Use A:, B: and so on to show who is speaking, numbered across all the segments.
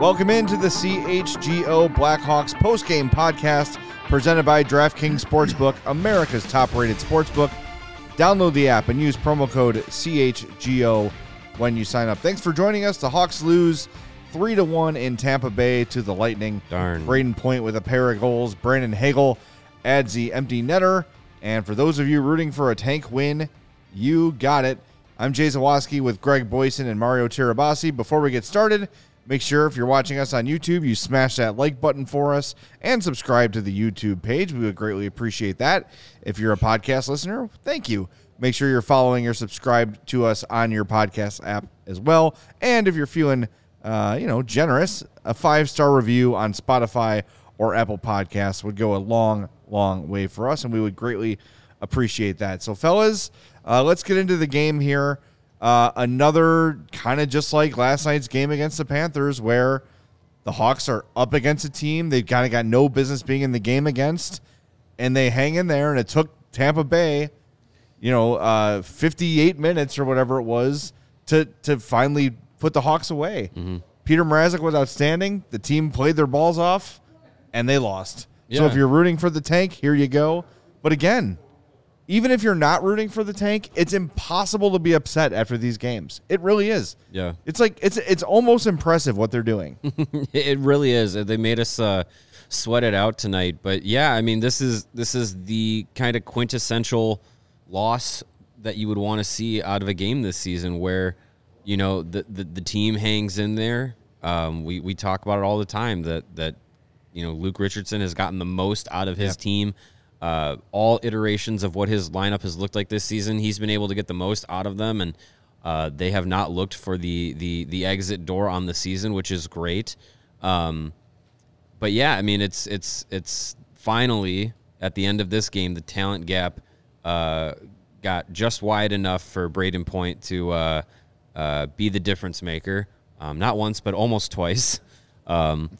A: Welcome into the CHGO Blackhawks postgame podcast presented by DraftKings Sportsbook, America's top-rated sportsbook. Download the app and use promo code CHGO when you sign up. Thanks for joining us. The Hawks lose 3 to 1 in Tampa Bay to the Lightning.
B: Darn.
A: Brayden Point with a pair of goals. Brandon Hagel adds the empty netter. And for those of you rooting for a tank win, you got it. I'm Jay Zawaski with Greg Boysen and Mario Tirabassi. Before we get started, Make sure if you're watching us on YouTube, you smash that like button for us and subscribe to the YouTube page. We would greatly appreciate that. If you're a podcast listener, thank you. Make sure you're following or subscribed to us on your podcast app as well. And if you're feeling, uh, you know, generous, a five star review on Spotify or Apple Podcasts would go a long, long way for us, and we would greatly appreciate that. So, fellas, uh, let's get into the game here. Uh, another kind of just like last night's game against the Panthers, where the Hawks are up against a team they've kind of got no business being in the game against, and they hang in there. And it took Tampa Bay, you know, uh, 58 minutes or whatever it was to to finally put the Hawks away.
B: Mm-hmm.
A: Petr Mrazek was outstanding. The team played their balls off, and they lost. So if you're rooting for the tank, here you go. But again, even if you're not rooting for the tank, it's impossible to be upset after these games. It really is.
B: Yeah.
A: It's like it's it's almost impressive what they're doing.
B: it really is. They made us uh, sweat it out tonight. But yeah, I mean, this is this is the kind of quintessential loss that you would want to see out of a game this season, where you know the the, the team hangs in there. Um, we we talk about it all the time that that you know Luke Richardson has gotten the most out of his team. Uh, all iterations of what his lineup has looked like this season, he's been able to get the most out of them, and uh, they have not looked for the the the exit door on the season, which is great. Um, but yeah, I mean, it's it's it's finally at the end of this game, the talent gap uh, got just wide enough for Brayden Point to uh, uh, be the difference maker. Um, not once, but almost twice. Um,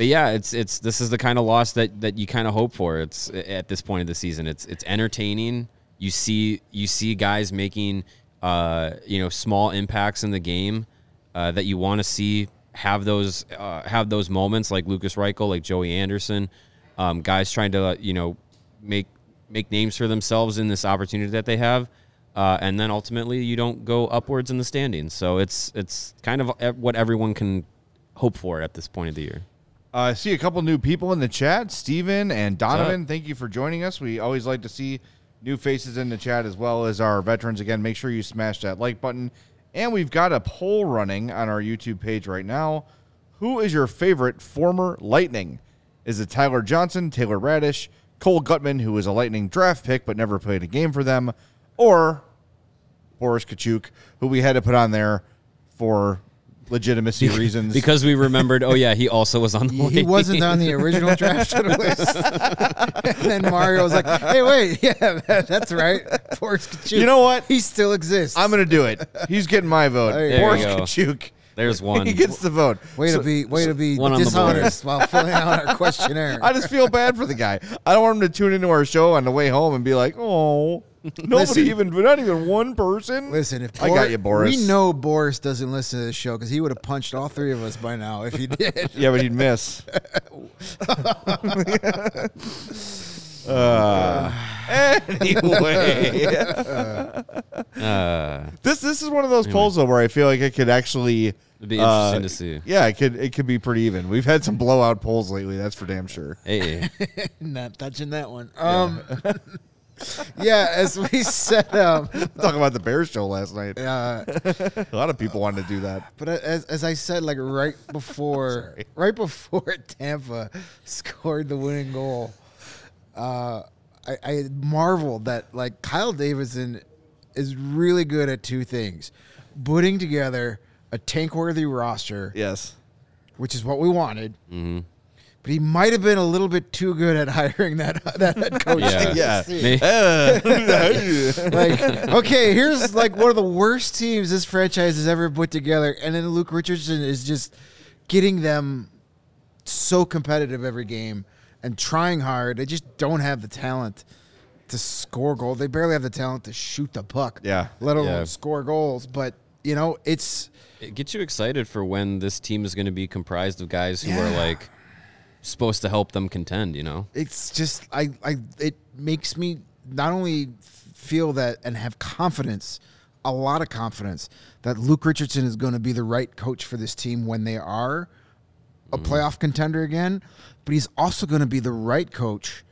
B: but yeah, it's it's this is the kind of loss that that you kind of hope for. It's at this point of the season. It's it's entertaining. You see you see guys making uh, you know small impacts in the game uh, that you want to see have those uh, have those moments like Lucas Reichel, like Joey Anderson, um, guys trying to you know make make names for themselves in this opportunity that they have. Uh, and then ultimately, you don't go upwards in the standings. So it's it's kind of what everyone can hope for at this point of the year.
A: Uh, I see a couple new people in the chat. Steven and Donovan, thank you for joining us. We always like to see new faces in the chat as well as our veterans. Again, make sure you smash that like button. And we've got a poll running on our YouTube page right now. Who is your favorite former Lightning? Is it Tyler Johnson, Taylor Raddysh, Cole Guttman, who was a Lightning draft pick but never played a game for them, or Boris Katchouk, who we had to put on there for legitimacy reasons.
B: because we remembered. Oh yeah, he also was on the.
C: He, he wasn't on the original draft list. and then Mario was like, "Hey, wait, yeah, that- that's right. Boris Katchouk.
A: You know what?
C: He still exists.
A: I'm gonna do it. He's getting my vote.
C: There you
A: Boris
B: go.
A: Katchouk.
B: There's one.
A: He gets the vote.
C: way
A: So-
C: to be, way to be
B: one on the board.
C: dishonest while filling out our questionnaire.
A: I just feel bad for the guy. I don't want him to tune into our show on the way home and be like, "Oh, nobody
C: Listen.
A: even, not even one person."
C: Listen, if
A: I got
C: Bor-
A: you, Boris.
C: We know Boris doesn't listen to the show because he would have punched all three of us by now if he did.
A: Yeah, but he'd miss. uh, anyway,
B: Uh,
A: this this is one of those polls though where I feel like it could actually
B: it'd be
A: uh,
B: interesting to see.
A: Yeah, it could it could be pretty even. We've had some blowout polls lately. That's for damn sure.
B: Hey,
C: Not touching that one. Um, yeah, as we said, um,
A: Talk about the Bears show last night.
C: uh,
A: A lot of people wanted to do that.
C: but as, as I said, like right before, right before Tampa scored the winning goal, uh, I, I marveled that like Kyle Davidson is really good at two things: putting together a tank-worthy roster,
A: Yes.
C: which is what we wanted. Mm-hmm. But he might have been a little bit too good at hiring that uh, that head coach.
B: Yeah.
A: Yeah.
B: May-
C: like, okay, here's like one of the worst teams this franchise has ever put together, and then Luke Richardson is just getting them so competitive every game and trying hard. They just don't have the talent to score goals. They barely have the talent to shoot the puck.
A: Yeah.
C: let alone
B: Yeah.
C: score goals. But you know, it's
B: it gets you excited for when this team is going to be comprised of guys who are like supposed to help them contend. You know,
C: it's just I I it makes me not only feel that and have confidence, a lot of confidence that Luke Richardson is going to be the right coach for this team when they are a mm-hmm. playoff contender again, but he's also going to be the right coach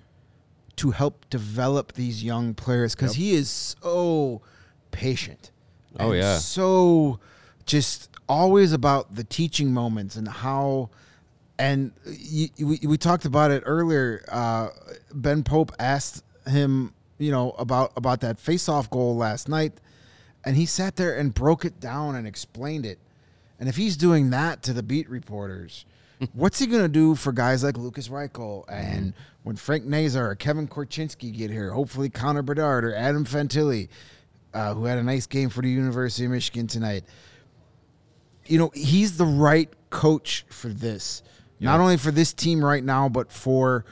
C: to help develop these young players cuz he is so patient.
B: Oh,
C: and
B: yeah.
C: So just always about the teaching moments and how and y we, we talked about it earlier. Uh, ben Pope asked him, you know, about about that face-off goal last night, and he sat there and broke it down and explained it. And if he's doing that to the beat reporters, what's he going to do for guys like Lucas Reichel and when Frank Nazar or Kevin Korchinski get here? Hopefully Connor Bedard or Adam Fantilli, uh, who had a nice game for the University of Michigan tonight you know, he's the right coach for this. Not only for this team right now, but for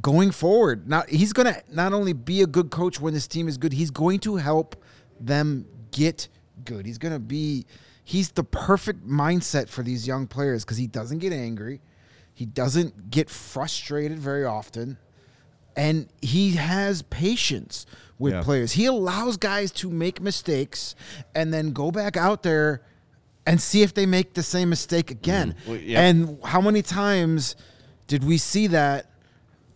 C: going forward. Not he's going to not only be a good coach when this team is good, he's going to help them get good. He's going to be he's the perfect mindset for these young players cuz he doesn't get angry. He doesn't get frustrated very often. And he has patience with
A: Yeah.
C: players. He allows guys to make mistakes and then go back out there and see if they make the same mistake again.
A: Well, yeah.
C: And how many times did we see that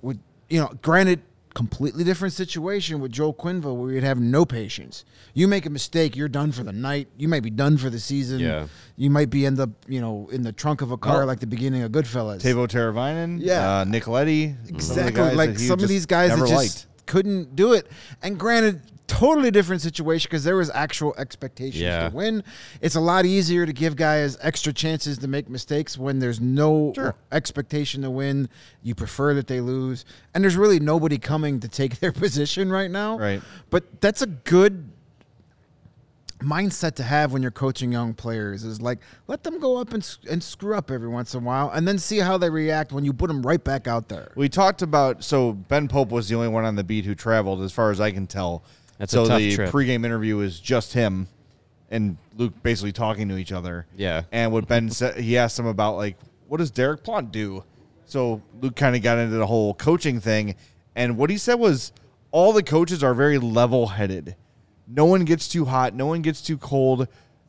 C: with you know, granted completely different situation with Joel Quenneville where you'd have no patience. You make a mistake, you're done for the night. You might be done for the season.
B: Yeah.
C: You might be end up, you know, in the trunk of a car
A: Well,
C: like the beginning of Goodfellas.
A: Teuvo Teravainen,
C: Yeah.
A: uh, Nicoletti, the
C: Exactly.
A: guys
C: like some of these guys that just
A: liked.
C: Couldn't do it. And granted, totally different situation because there was actual expectations
B: Yeah.
C: to win. It's a lot easier to give guys extra chances to make mistakes when there's no
A: Sure.
C: expectation to win. You prefer that they lose. And there's really nobody coming to take their position right now.
A: Right.
C: But that's a good mindset to have when you're coaching young players is like let them go up and, and screw up every once in a while and then see how they react when you put them right back out there.
A: We talked about so Ben Pope was the only one on the beat who traveled, as far as I can tell.
B: That's a
A: so
B: tough
A: the
B: trip.
A: pregame interview was just him and Luke basically talking to each other.
B: Yeah.
A: And what Ben said, he asked him about like, what does Derek Plante do? So Luke kind of got into the whole coaching thing, and what he said was, all the coaches are very level-headed. No one gets too hot. No one gets too cold.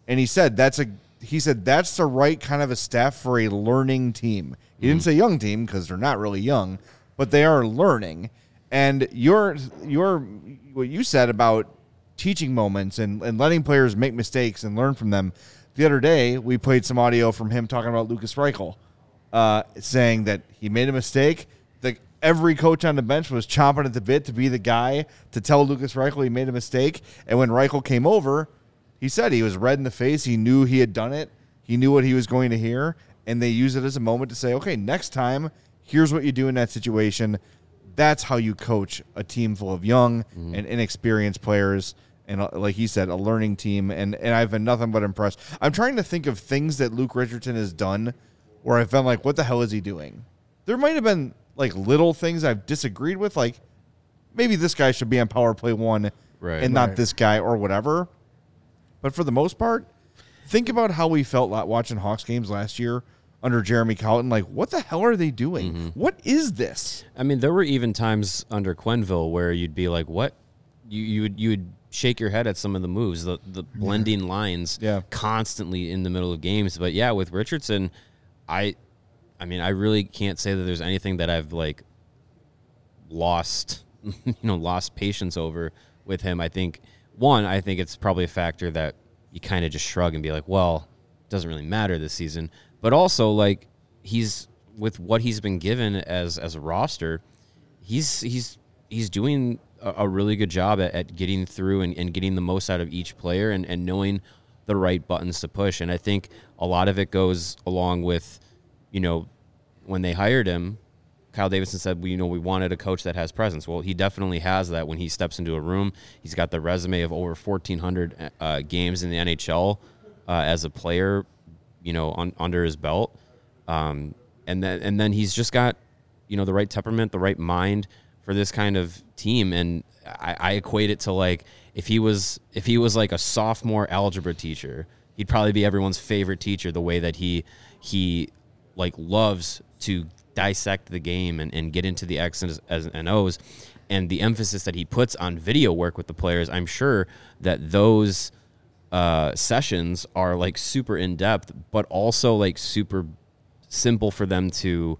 A: And he said that's a he said that's the right kind of a staff for a learning team. He didn't say young team because they're not really young, but they are learning. And your your what you said about teaching moments and, and letting players make mistakes and learn from them. The other day we played some audio from him talking about Lucas Reichel, uh, saying that he made a mistake. Every coach on the bench was chomping at the bit to be the guy to tell Lucas Reichel he made a mistake. And when Reichel came over, he said he was red in the face. He knew he had done it, He knew what he was going to hear, and they use it as a moment to say, okay, next time, here's what you do in that situation. That's how you coach a team full of young and inexperienced players. And uh, like he said, a learning team. And, and I've been nothing but impressed. I'm trying to think of things that Luke Richardson has done where I've been like, what the hell is he doing? There might have been like little things I've disagreed with, like maybe this guy should be on power play one
B: Right.
A: and not
C: Right.
A: this guy or whatever. But for the most part, think about how we felt watching Hawks games last year under Jeremy Colliton. Like, what the hell are they doing?
B: Mm-hmm.
A: What is this?
B: I mean, there were even times under Quenneville where you'd be like, "What?" You you would you would shake your head at some of the moves, the the blending lines,
A: Yeah.
B: constantly in the middle of games. But yeah, with Richardson, I, I mean, I really can't say that there's anything that I've like lost, you know, lost patience over with him. I think one, I think it's probably a factor that you kind of just shrug and be like, well, it doesn't really matter this season. But also, like, he's with what he's been given as as a roster, he's he's he's doing a, a really good job at, at getting through and, and getting the most out of each player and, and knowing the right buttons to push. And I think a lot of it goes along with, you know, when they hired him, Kyle Davidson said, "We you know we wanted a coach that has presence." Well, he definitely has that. When he steps into a room, he's got the resume of over fourteen hundred uh, games in the NHL uh, as a player, you know, on, under his belt, um, and then and then he's just got you know the right temperament, the right mind for this kind of team. And I, I equate it to like if he was if he was like a sophomore algebra teacher, he'd probably be everyone's favorite teacher. The way that he he like loves to dissect the game and, and get into the X's and O's and the emphasis that he puts on video work with the players, I'm sure that those uh, sessions are like super in depth, but also like super simple for them to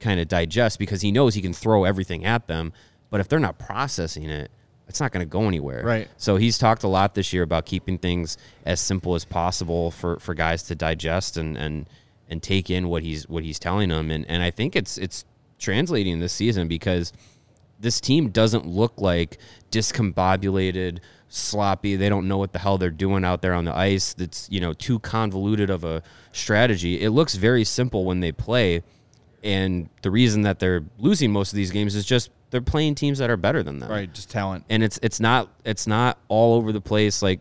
B: kind of digest because he knows he can throw everything at them. But if they're not processing it, it's not going to go anywhere.
A: Right.
B: So he's talked a lot this year about keeping things as simple as possible for, for guys to digest and, and and take in what he's what he's telling them. And and I think it's it's translating this season because this team doesn't look like discombobulated, sloppy. They don't know what the hell they're doing out there on the ice. That's you know too convoluted of a strategy. It looks very simple when they play, and the reason that they're losing most of these games is just they're playing teams that are better than them
A: Right, just talent.
B: and it's it's not it's not all over the place like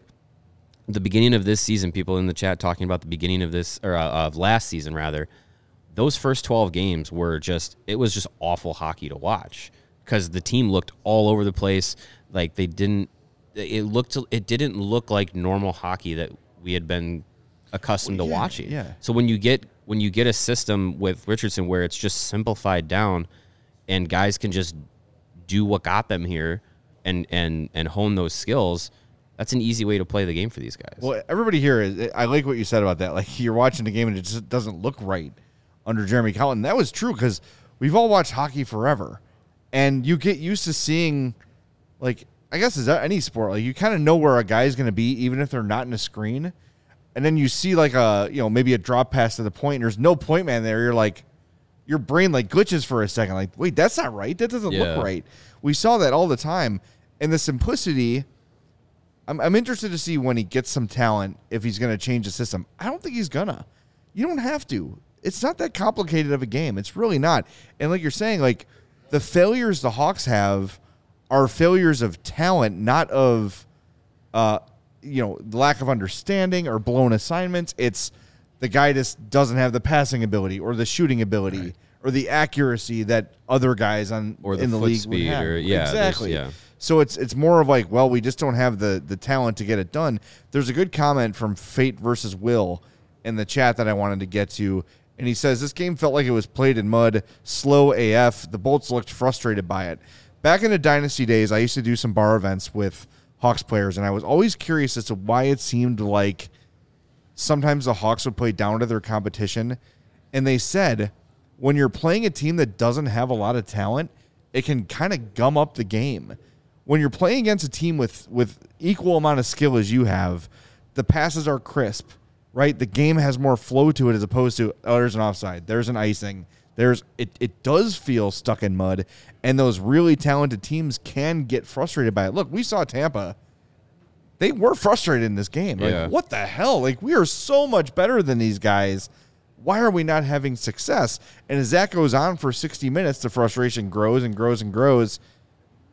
B: the beginning of this season people in the chat talking about the beginning of this or uh, of last season rather those first 12 games were just it was just awful hockey to watch. Because the team looked all over the place. Like they didn't it looked it didn't look like normal hockey that we had been accustomed
A: Well,
B: to watching.
A: yeah.
B: so when you get when you get a system with Richardson where it's just simplified down and guys can just do what got them here and and and hone those skills, that's an easy way to play the game for these guys.
A: Well, everybody here is. I like what you said about that. Like you're watching the game and it just doesn't look right under Jeremy Colliton. That was true because we've all watched hockey forever, and you get used to seeing, like I guess is that any sport like you kind of know where a guy's going to be even if they're not in a screen, and then you see like a you know maybe a drop pass to the point and there's no point man there. You're like, your brain like glitches for a second. Like wait, that's not right. That doesn't
B: Yeah.
A: look right. We saw that all the time, and the simplicity. I'm, I'm interested to see when he gets some talent if he's going to change the system. I don't think he's gonna. You don't have to. It's not that complicated of a game. It's really not. And like you're saying, like the failures the Hawks have are failures of talent, not of uh, you know, lack of understanding or blown assignments. It's the guy just doesn't have the passing ability or the shooting ability or the accuracy that other guys on
B: Or the
A: in the league would
B: speed
A: have.
B: or- yeah,
A: exactly.
B: yeah.
A: So it's it's more of like, well, we just don't have the the talent to get it done. There's a good comment from Fate versus Will in the chat that I wanted to get to, and he says this game felt like it was played in mud, slow AF. The Bolts looked frustrated by it. Back in the dynasty days, I used to do some bar events with Hawks players, and I was always curious as to why it seemed like sometimes the Hawks would play down to their competition. And they said when you're playing a team that doesn't have a lot of talent, it can kind of gum up the game. When you're playing against a team with with equal amount of skill as you have, the passes are crisp, right? The game has more flow to it as opposed to oh, there's an offside, there's an icing, there's it. It does feel stuck in mud, and those really talented teams can get frustrated by it. Look, we saw Tampa they were frustrated in this game. Like,
B: Yeah.
A: what the hell? Like, we are so much better than these guys. Why are we not having success? And as that goes on for 60 minutes, the frustration grows and grows and grows.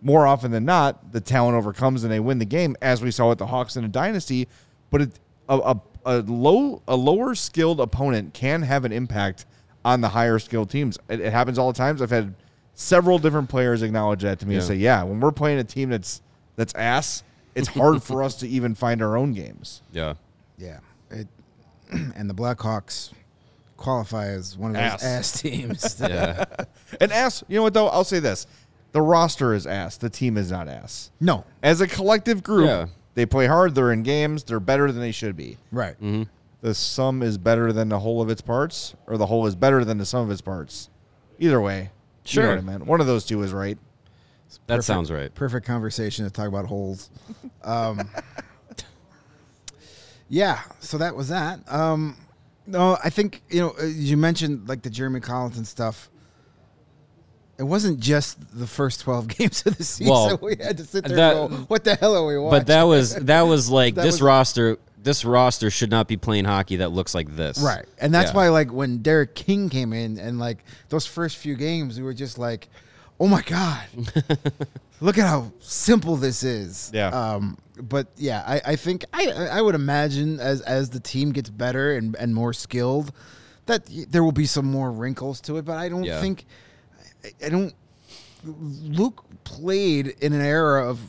A: More often than not, the talent overcomes and they win the game, as we saw with the Hawks in a dynasty. But it, a, a, a low, a lower skilled opponent can have an impact on the higher skilled teams. It, it happens all the times. I've had several different players acknowledge that to me and say, "Yeah, when we're playing a team that's that's ass, it's hard for us to even find our own games."
B: Yeah.
C: Yeah. It, and the Blackhawks qualify as one of those
A: Ass.
C: ass, teams.
B: Yeah.
A: And ass, you know what though? I'll say this: the roster is ass. The team is not ass.
C: no.
A: As a collective group,
B: Yeah.
A: they play hard. They're in games. They're better than they should be.
C: Right.
A: The sum is better than the whole of its parts, or the whole is better than the sum of its parts. Either way, you know
B: Sure.
A: what I meant. One of those two is right.
B: That sounds right.
C: Perfect conversation to talk about holes. Um, yeah, so that was that. Um, no, I think you know uh, you mentioned like the Jeremy Colliton stuff. It wasn't just the first twelve games of the season.
B: Well,
C: we had to sit there
B: that-
C: and go, "What the hell are we watching?"
B: But that was that was like
C: That
B: this
C: was-
B: roster. This roster should not be playing hockey that looks like this.
C: Right. And that's
B: Yeah.
C: why like when Derek King came in and like those first few games we were just like, "Oh my god. Look at how simple this is."
A: Yeah.
C: Um but yeah, I, I think I I would imagine as as the team gets better and and more skilled that there will be some more wrinkles to it, but I don't
B: Yeah.
C: think I, don't Luke played in an era of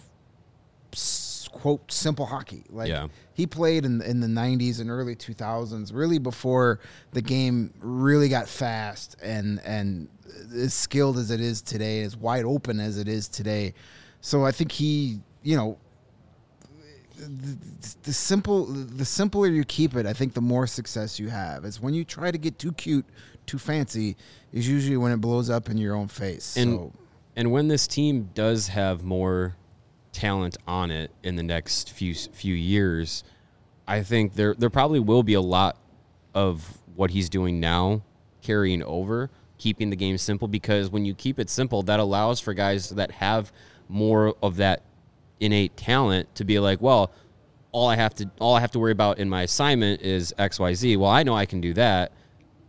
C: quote simple hockey. Like
B: Yeah.
C: he played in in the 90s and early 2000s, really before the game really got fast and and as skilled as it is today, as wide open as it is today. So I think he, you know, the, the simple the simpler you keep it, I think the more success you have. It's when you try to get too cute, too fancy, is usually when it blows up in your own face.
B: And
C: so
B: and when this team does have more talent on it in the next few few years, I think there there probably will be a lot of what he's doing now carrying over, keeping the game simple because when you keep it simple, that allows for guys that have more of that innate talent to be like, well, all I have to all I have to worry about in my assignment is XYZ. Well, I know I can do that.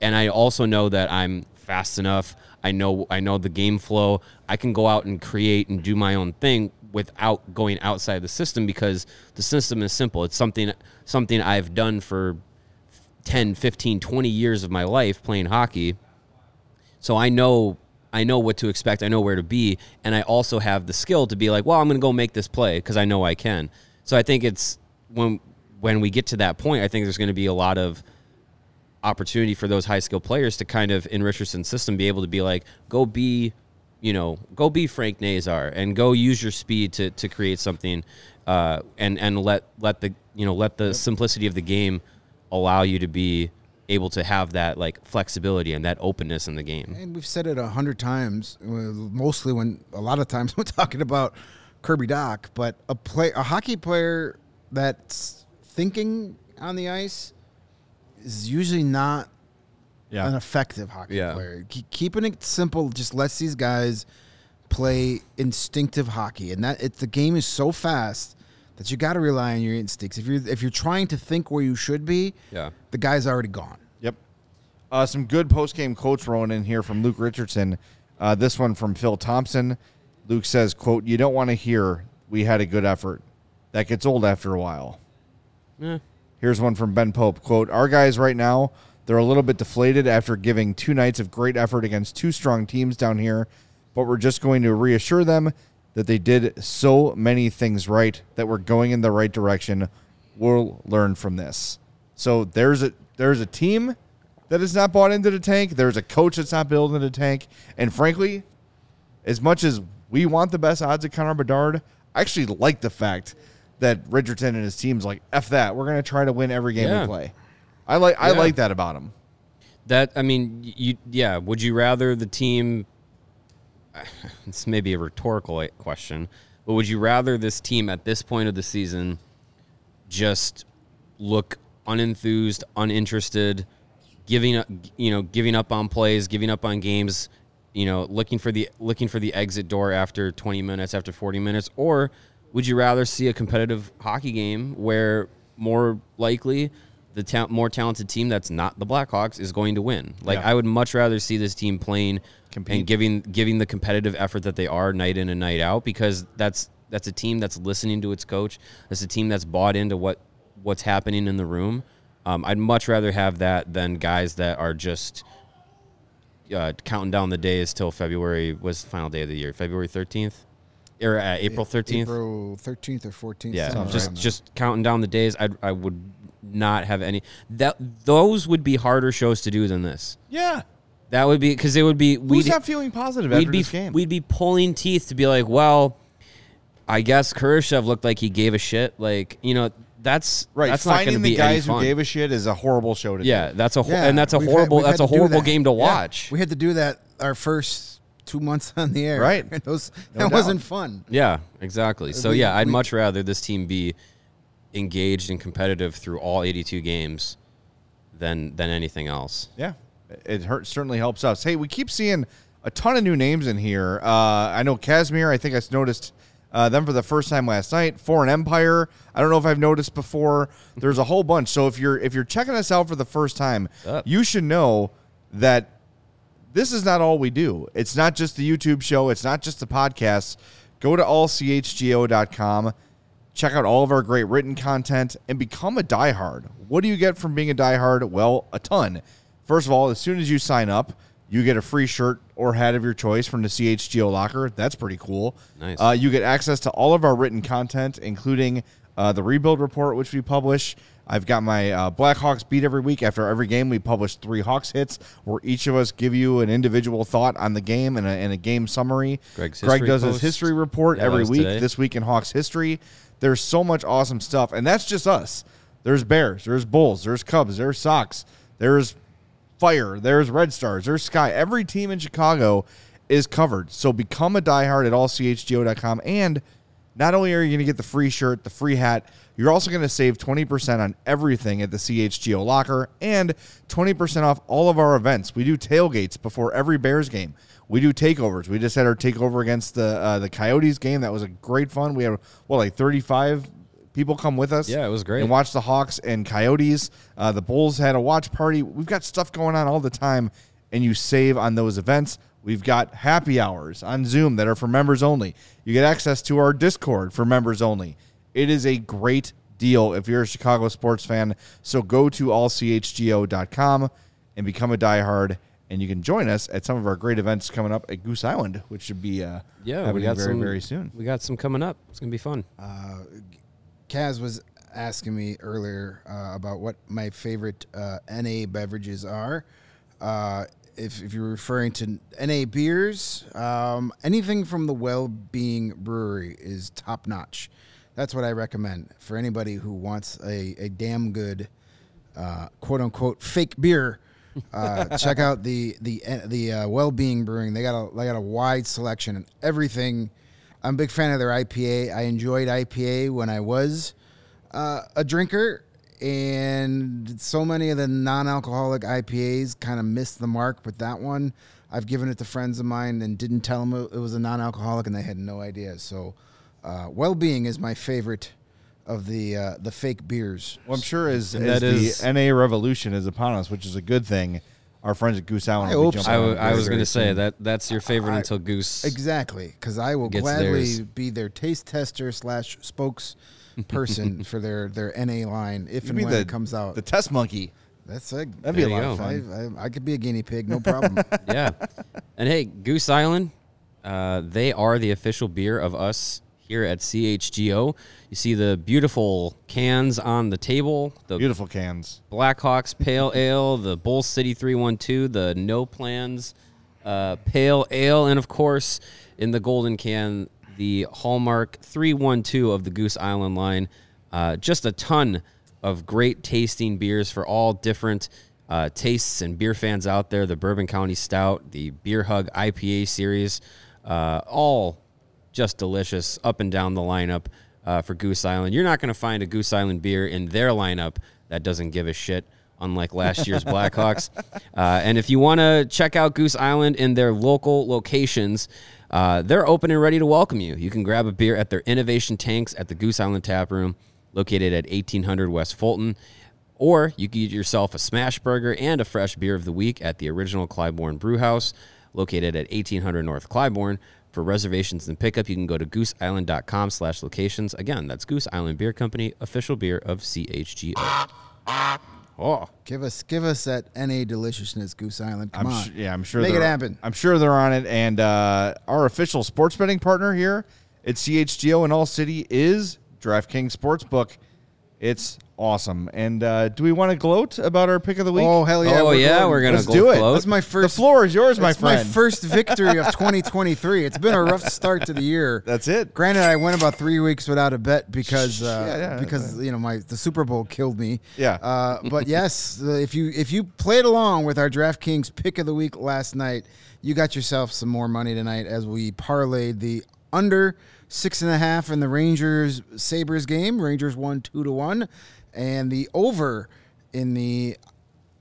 B: And I also know that I'm fast enough. I know I know the game flow. I can go out and create and do my own thing without going outside the system because the system is simple. It's something something I've done for 10, 15, 20 years of my life playing hockey. So I know I know what to expect. I know where to be, and I also have the skill to be like, well, I'm going to go make this play because I know I can. So I think it's when when we get to that point, I think there's going to be a lot of opportunity for those high skill players to kind of in Richardson's system be able to be like, go be, you know, go be Frank Nazar and go use your speed to to create something, uh, and and let let the you know let the simplicity of the game allow you to be able to have that like flexibility and that openness in the game.
C: And we've said it a hundred times, uh, mostly when a lot of times we're talking about Kirby Dach, but a play a hockey player that's thinking on the ice is usually not
A: Yeah.
C: an effective hockey
B: Yeah.
C: player. Ke- keeping it simple just lets these guys play instinctive hockey, and that it's the game is so fast that you got to rely on your instincts. If you're if you're trying to think where you should be,
B: Yeah.
C: the guy's already gone.
A: Yep. Uh, some good post game quotes rolling in here from Luke Richardson. Uh, this one from Phil Thompson. Luke says, "quote You don't want to hear we had a good effort. That gets old after a while."
B: Eh.
A: Here's one from Ben Pope. Quote, Our guys right now, they're a little bit deflated after giving two nights of great effort against two strong teams down here, but we're just going to reassure them that they did so many things right that we're going in the right direction. We'll learn from this. So there's a there's a team that is not bought into the tank. There's a coach that's not building the tank. And frankly, as much as we want the best odds of Connor Bedard, I actually like the fact that Richardson and his team's like, F that. We're gonna try to win every game
B: Yeah.
A: we play. I like I
B: Yeah.
A: like that about him.
B: That I mean, you yeah. Would you rather the team? This may be a rhetorical question, but would you rather this team at this point of the season just look unenthused, uninterested, giving up, you know, giving up on plays, giving up on games, you know, looking for the looking for the exit door after 20 minutes, after 40 minutes, or would you rather see a competitive hockey game where more likely the ta- more talented team that's not the Blackhawks is going to win? Like
A: Yeah.
B: I would much rather see this team playing
A: Compete.
B: and giving giving the competitive effort that they are night in and night out because that's that's a team that's listening to its coach. That's a team that's bought into what what's happening in the room. Um, I'd much rather have that than guys that are just uh, counting down the days till February was the final day of the year, February thirteenth or uh, April thirteenth.
C: April 13th or 14th.
B: Yeah, just
C: there.
B: just counting down the days. I I would not have any that those would be harder shows to do than this.
A: Yeah.
B: That would be because it would be
A: Who's
B: we'd
A: not feeling positive
B: we'd
A: after
B: be
A: this game?
B: we'd be pulling teeth to be like, well, I guess Kurashev looked like he gave a shit. Like you know, that's
A: right.
B: That's not going
A: Finding
B: to
A: the
B: be
A: guys who gave a shit is a horrible show to
B: yeah,
A: do.
B: that's a ho-
C: Yeah,
B: and that's a
C: we've
B: horrible
C: had
B: that's a horrible
C: that.
B: game to
C: Yeah,
B: watch.
C: We had to do that our first two months on the air.
A: Right.
C: And those,
A: No
C: that
A: doubt.
C: wasn't fun.
B: Yeah, exactly. So
C: We-
B: yeah, I'd
C: we-
B: much rather this team be engaged and competitive through all 82 games than than anything else.
A: Yeah, it hurt, certainly helps us. Hey, we keep seeing a ton of new names in here. Uh, I know Casimir. I think I noticed uh, them for the first time last night. Foreign Empire. I don't know if I've noticed before. There's a whole bunch. So if you're if you're checking us out for the first time,
B: up?
A: you should know that this is not all we do. It's not just the YouTube show. It's not just the podcast. Go to allchgo.com. Check out all of our great written content and become a diehard. What do you get from being a diehard? Well, a ton. First of all, as soon as you sign up, you get a free shirt or hat of your choice from the CHGO locker. That's pretty cool.
B: Nice.
A: Uh, you get access to all of our written content, including uh, the rebuild report, which we publish. I've got my uh, Blackhawks beat every week. After every game, we publish three Hawks hits, where each of us give you an individual thought on the game and a, and a game summary.
B: Greg's
A: Greg does
B: post.
A: his history report
B: Yeah,
A: every week.
B: today.
A: This week in Hawks history, there's so much awesome stuff, and that's just us. There's Bears, there's Bulls, there's Cubs, there's Sox, there's Fire, there's Red Stars, there's Sky. Every team in Chicago is covered. So become a diehard at allchgo.com. And not only are you going to get the free shirt, the free hat, you're also going to save 20% on everything at the CHGO locker and 20% off all of our events. We do tailgates before every Bears game. We do takeovers. We just had our takeover against the uh, the Coyotes game. That was a great fun. We had well like 35 people come with us.
B: Yeah, it was great.
A: And watch the Hawks and Coyotes. Uh, the Bulls had a watch party. We've got stuff going on all the time, and you save on those events. We've got happy hours on Zoom that are for members only. You get access to our Discord for members only. It is a great deal if you're a Chicago sports fan. So go to allchgo.com and become a diehard. And you can join us at some of our great events coming up at Goose Island, which should be uh,
B: Yeah, we
A: happening
B: got
A: very,
B: some
A: very soon.
B: We got some coming up. It's gonna be fun.
C: Kaz was asking me earlier uh, about what my favorite uh, NA beverages are. Uh, if, if you're referring to NA beers, um, anything from the Well Being Brewery is top notch. That's what I recommend for anybody who wants a, a damn good uh, quote unquote fake beer. Uh, check out the the the uh, Well Being Brewing. They got a they got a wide selection and everything. I'm a big fan of their IPA. I enjoyed IPA when I was uh, a drinker, and so many of the non-alcoholic IPAs kind of missed the mark. But that one, I've given it to friends of mine and didn't tell them it was a non-alcoholic, and they had no idea. So, uh, Well Being is my favorite of the uh, the fake beers.
A: Well, I'm sure as,
B: And
A: as
B: that
A: the
B: is-
A: NA revolution is upon us, which is a good thing, our friends at Goose Island
C: I
A: will be
C: so.
B: I,
A: jumping
B: w-
A: on
B: I
A: very,
B: was gonna say that that's your favorite
C: I-
B: until Goose.
C: Exactly, because I will gladly
B: theirs.
C: be their taste tester slash spokesperson for their their NA line if
A: You
C: and when
A: the,
C: it comes out.
A: the test monkey.
C: That's a,
A: That'd be a
B: There
A: lot
B: you
A: of fun.
C: I, I, I could be a guinea pig, no problem.
B: yeah. And hey, Goose Island, uh, they are the official beer of us here at CHGO. You see the beautiful cans on the table, the
A: Beautiful cans.
B: Blackhawks Pale Ale, the Bull City 312, the No Plans uh, Pale Ale, and of course, in the golden can, the Hallmark 312 of the Goose Island line. Uh, just a ton of great tasting beers for all different uh, tastes and beer fans out there. The Bourbon County Stout, the Beer Hug IPA series, uh, all just delicious up and down the lineup uh, for Goose Island. You're not going to find a Goose Island beer in their lineup that doesn't give a shit, unlike last year's Blackhawks. Uh, and if you want to check out Goose Island in their local locations, Uh, they're open and ready to welcome you. You can grab a beer at their innovation tanks at the Goose Island Tap Room, located at 1800 West Fulton. Or you can get yourself a smash burger and a fresh beer of the week at the original Clybourn Brew House, located at 1800 North Clybourn. For reservations and pickup, you can go to gooseisland.com slash locations. Again, that's Goose Island Beer Company, official beer of CHGO. Oh,
C: Give us give us that NA deliciousness, Goose Island. Come
A: I'm
C: on.
A: su- yeah, I'm sure
C: Make it happen.
A: I'm sure they're on it. And uh, our official sports betting partner here at CHGO in All City is DraftKings Sportsbook. It's awesome. And uh, do we want to gloat about our pick of the week?
C: Oh hell yeah!
B: oh yeah,
C: going.
B: we're gonna
A: Let's
B: go
A: do it.
B: float.
C: That's my first.
A: the floor is yours, my friend.
C: my first victory of 2023. It's been a rough start to the year.
A: That's it.
C: Granted, I went about three weeks without a bet because uh,
A: Yeah, yeah,
C: because you know my the Super Bowl killed me.
A: Yeah.
C: Uh, but yes, uh, if you if you played along with our DraftKings pick of the week last night, you got yourself some more money tonight as we parlayed the under six and a half in the Rangers Sabres game. Rangers won two to one, and the over in the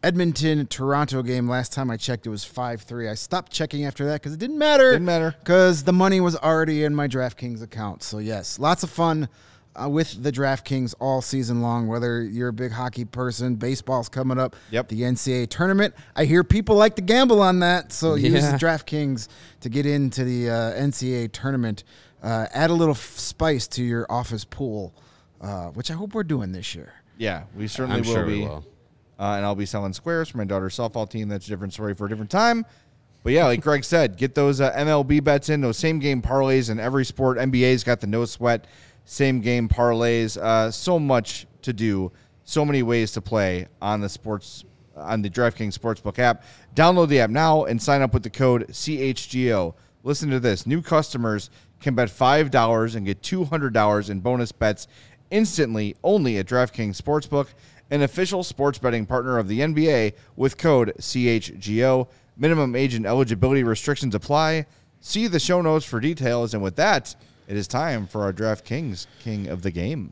C: Edmonton Toronto game last time I checked it was 5-3. I stopped checking after that cuz it didn't matter.
A: Didn't matter.
C: cuz the money was already in my DraftKings account. So yes, lots of fun uh, with the DraftKings all season long whether you're a big hockey person, baseball's coming up,
A: Yep.
C: the NCAA tournament. I hear people like to gamble on that, so use
B: Yeah.
C: DraftKings to get into the uh, NCAA tournament. Uh, add a little f- spice to your office pool, uh, which I hope we're doing this year.
A: Yeah, we certainly
B: I'm
A: will
B: sure
A: be.
B: we will.
A: Uh, and I'll be selling squares for my daughter's softball team. That's a different story for a different time. But yeah, like Greg said, get those uh, MLB bets in, those same game parlays in every sport. NBA's got the no sweat same game parlays. Uh, so much to do, so many ways to play on the sports on the DraftKings Sportsbook app. Download the app now and sign up with the code CHGO. Listen to this: new customers can bet five dollars and get two hundred dollars in bonus bets instantly only at DraftKings Sportsbook, an official sports betting partner of the NBA with code CHGO. Minimum age and eligibility restrictions apply. See the show notes for details. And with that, it is time for our DraftKings King of the Game.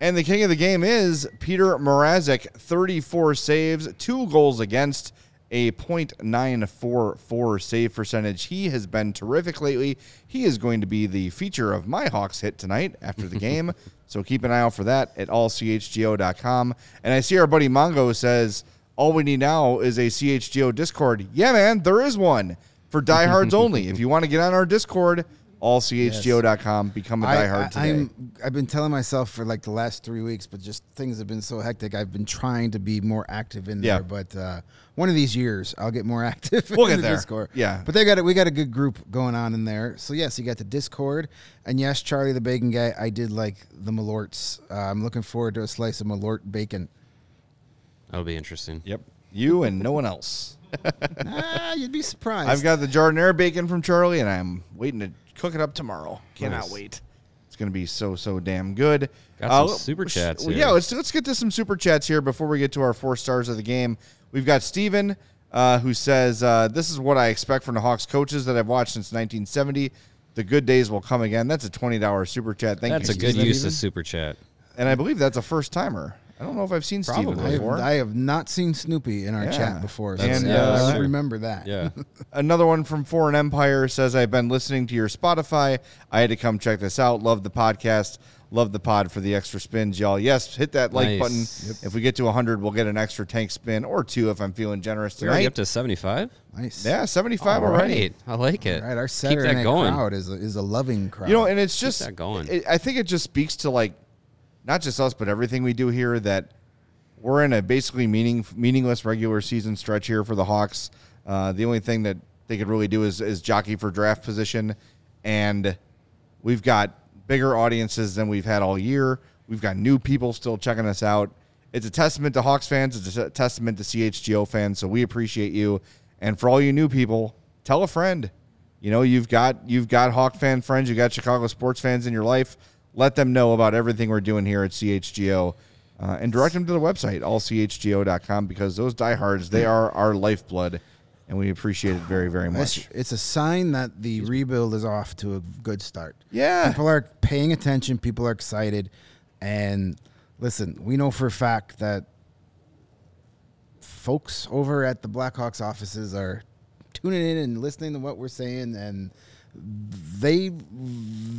A: And the king of the game is Petr Mrazek, 34 saves, two goals against, a .944 save percentage. He has been terrific lately. He is going to be the feature of my Hawks hit tonight after the game. so keep an eye out for that at allchgo.com. And I see our buddy Mongo says, all we need now is a CHGO Discord. Yeah, man, there is one for diehards only. If you want to get on our Discord, allchgo.com, become a diehard today.
C: am I've been telling myself for like the last three weeks, but just things have been so hectic. I've been trying to be more active in
A: Yeah.
C: there, but uh, one of these years I'll get more active.
A: We'll
C: in
A: get
C: the
A: there.
C: Discord.
A: Yeah.
C: but they got it. We got a good group going on in there. So yes, you got the Discord, and yes, Charlie the Bacon guy. I did like the Malorts. Uh, I'm looking forward to a slice of Malort bacon.
B: That'll be interesting.
A: Yep. You and no one else.
C: ah, you'd be surprised.
A: I've got the Jardinere bacon from Charlie, and I'm waiting to cook it up tomorrow. Cannot
B: Nice.
A: wait. It's going to be so, so damn good.
B: Got some
A: Uh,
B: super
A: sh-
B: chats
A: well,
B: here.
A: Yeah, let's, let's get to some super chats here before we get to our four stars of the game. We've got Steven, uh, who says, uh, This is what I expect from the Hawks coaches that I've watched since 1970. The good days will come again. That's a $20 super chat. Thank you.
B: That's
A: you,
B: a good
A: Steven.
B: use of super chat.
A: And I believe that's a first timer. I don't know if I've seen Steven
B: Probably.
C: I have,
A: before.
C: I have not seen Snoopy in our
A: Yeah.
C: chat before, so
A: And,
C: yeah,
A: uh,
C: I remember that.
B: Yeah.
A: Another one from Foreign Empire says, I've been listening to your Spotify. I had to come check this out. Love the podcast. Love the pod for the extra spins, y'all. Yes, hit that like
B: Nice.
A: button.
B: Yep.
A: If we get to 100, we'll get an extra tank spin or two if I'm feeling generous
B: We're already
A: tonight.
B: up to 75?
C: Nice.
A: yeah, 75
B: All
A: already.
B: right. I like it.
C: All right, our
B: Keep
C: Saturday
B: that
C: night
B: going.
C: crowd is a, is a loving crowd.
A: You know, and it's just,
B: that going.
A: it- I think it just speaks to like, not just us, but everything we do here that we're in a basically meaning meaningless regular season stretch here for the Hawks. Uh, the only thing that they could really do is, is jockey for draft position, and we've got bigger audiences than we've had all year. We've got new people still checking us out. It's a testament to Hawks fans. It's a testament to CHGO fans. So we appreciate you. And for all you new people, tell a friend. You know, you've got you've got Hawk fan friends, you've got Chicago sports fans in your life. Let them know about everything we're doing here at CHGO. Uh, and direct them to the website, allchgo.com, because those diehards, they are our lifeblood, and we appreciate it very, very
C: It's,
A: much.
C: it's a sign that the rebuild is off to a good start.
A: Yeah.
C: People are paying attention, people are excited. And listen, we know for a fact that folks over at the Blackhawks offices are tuning in and listening to what we're saying, and they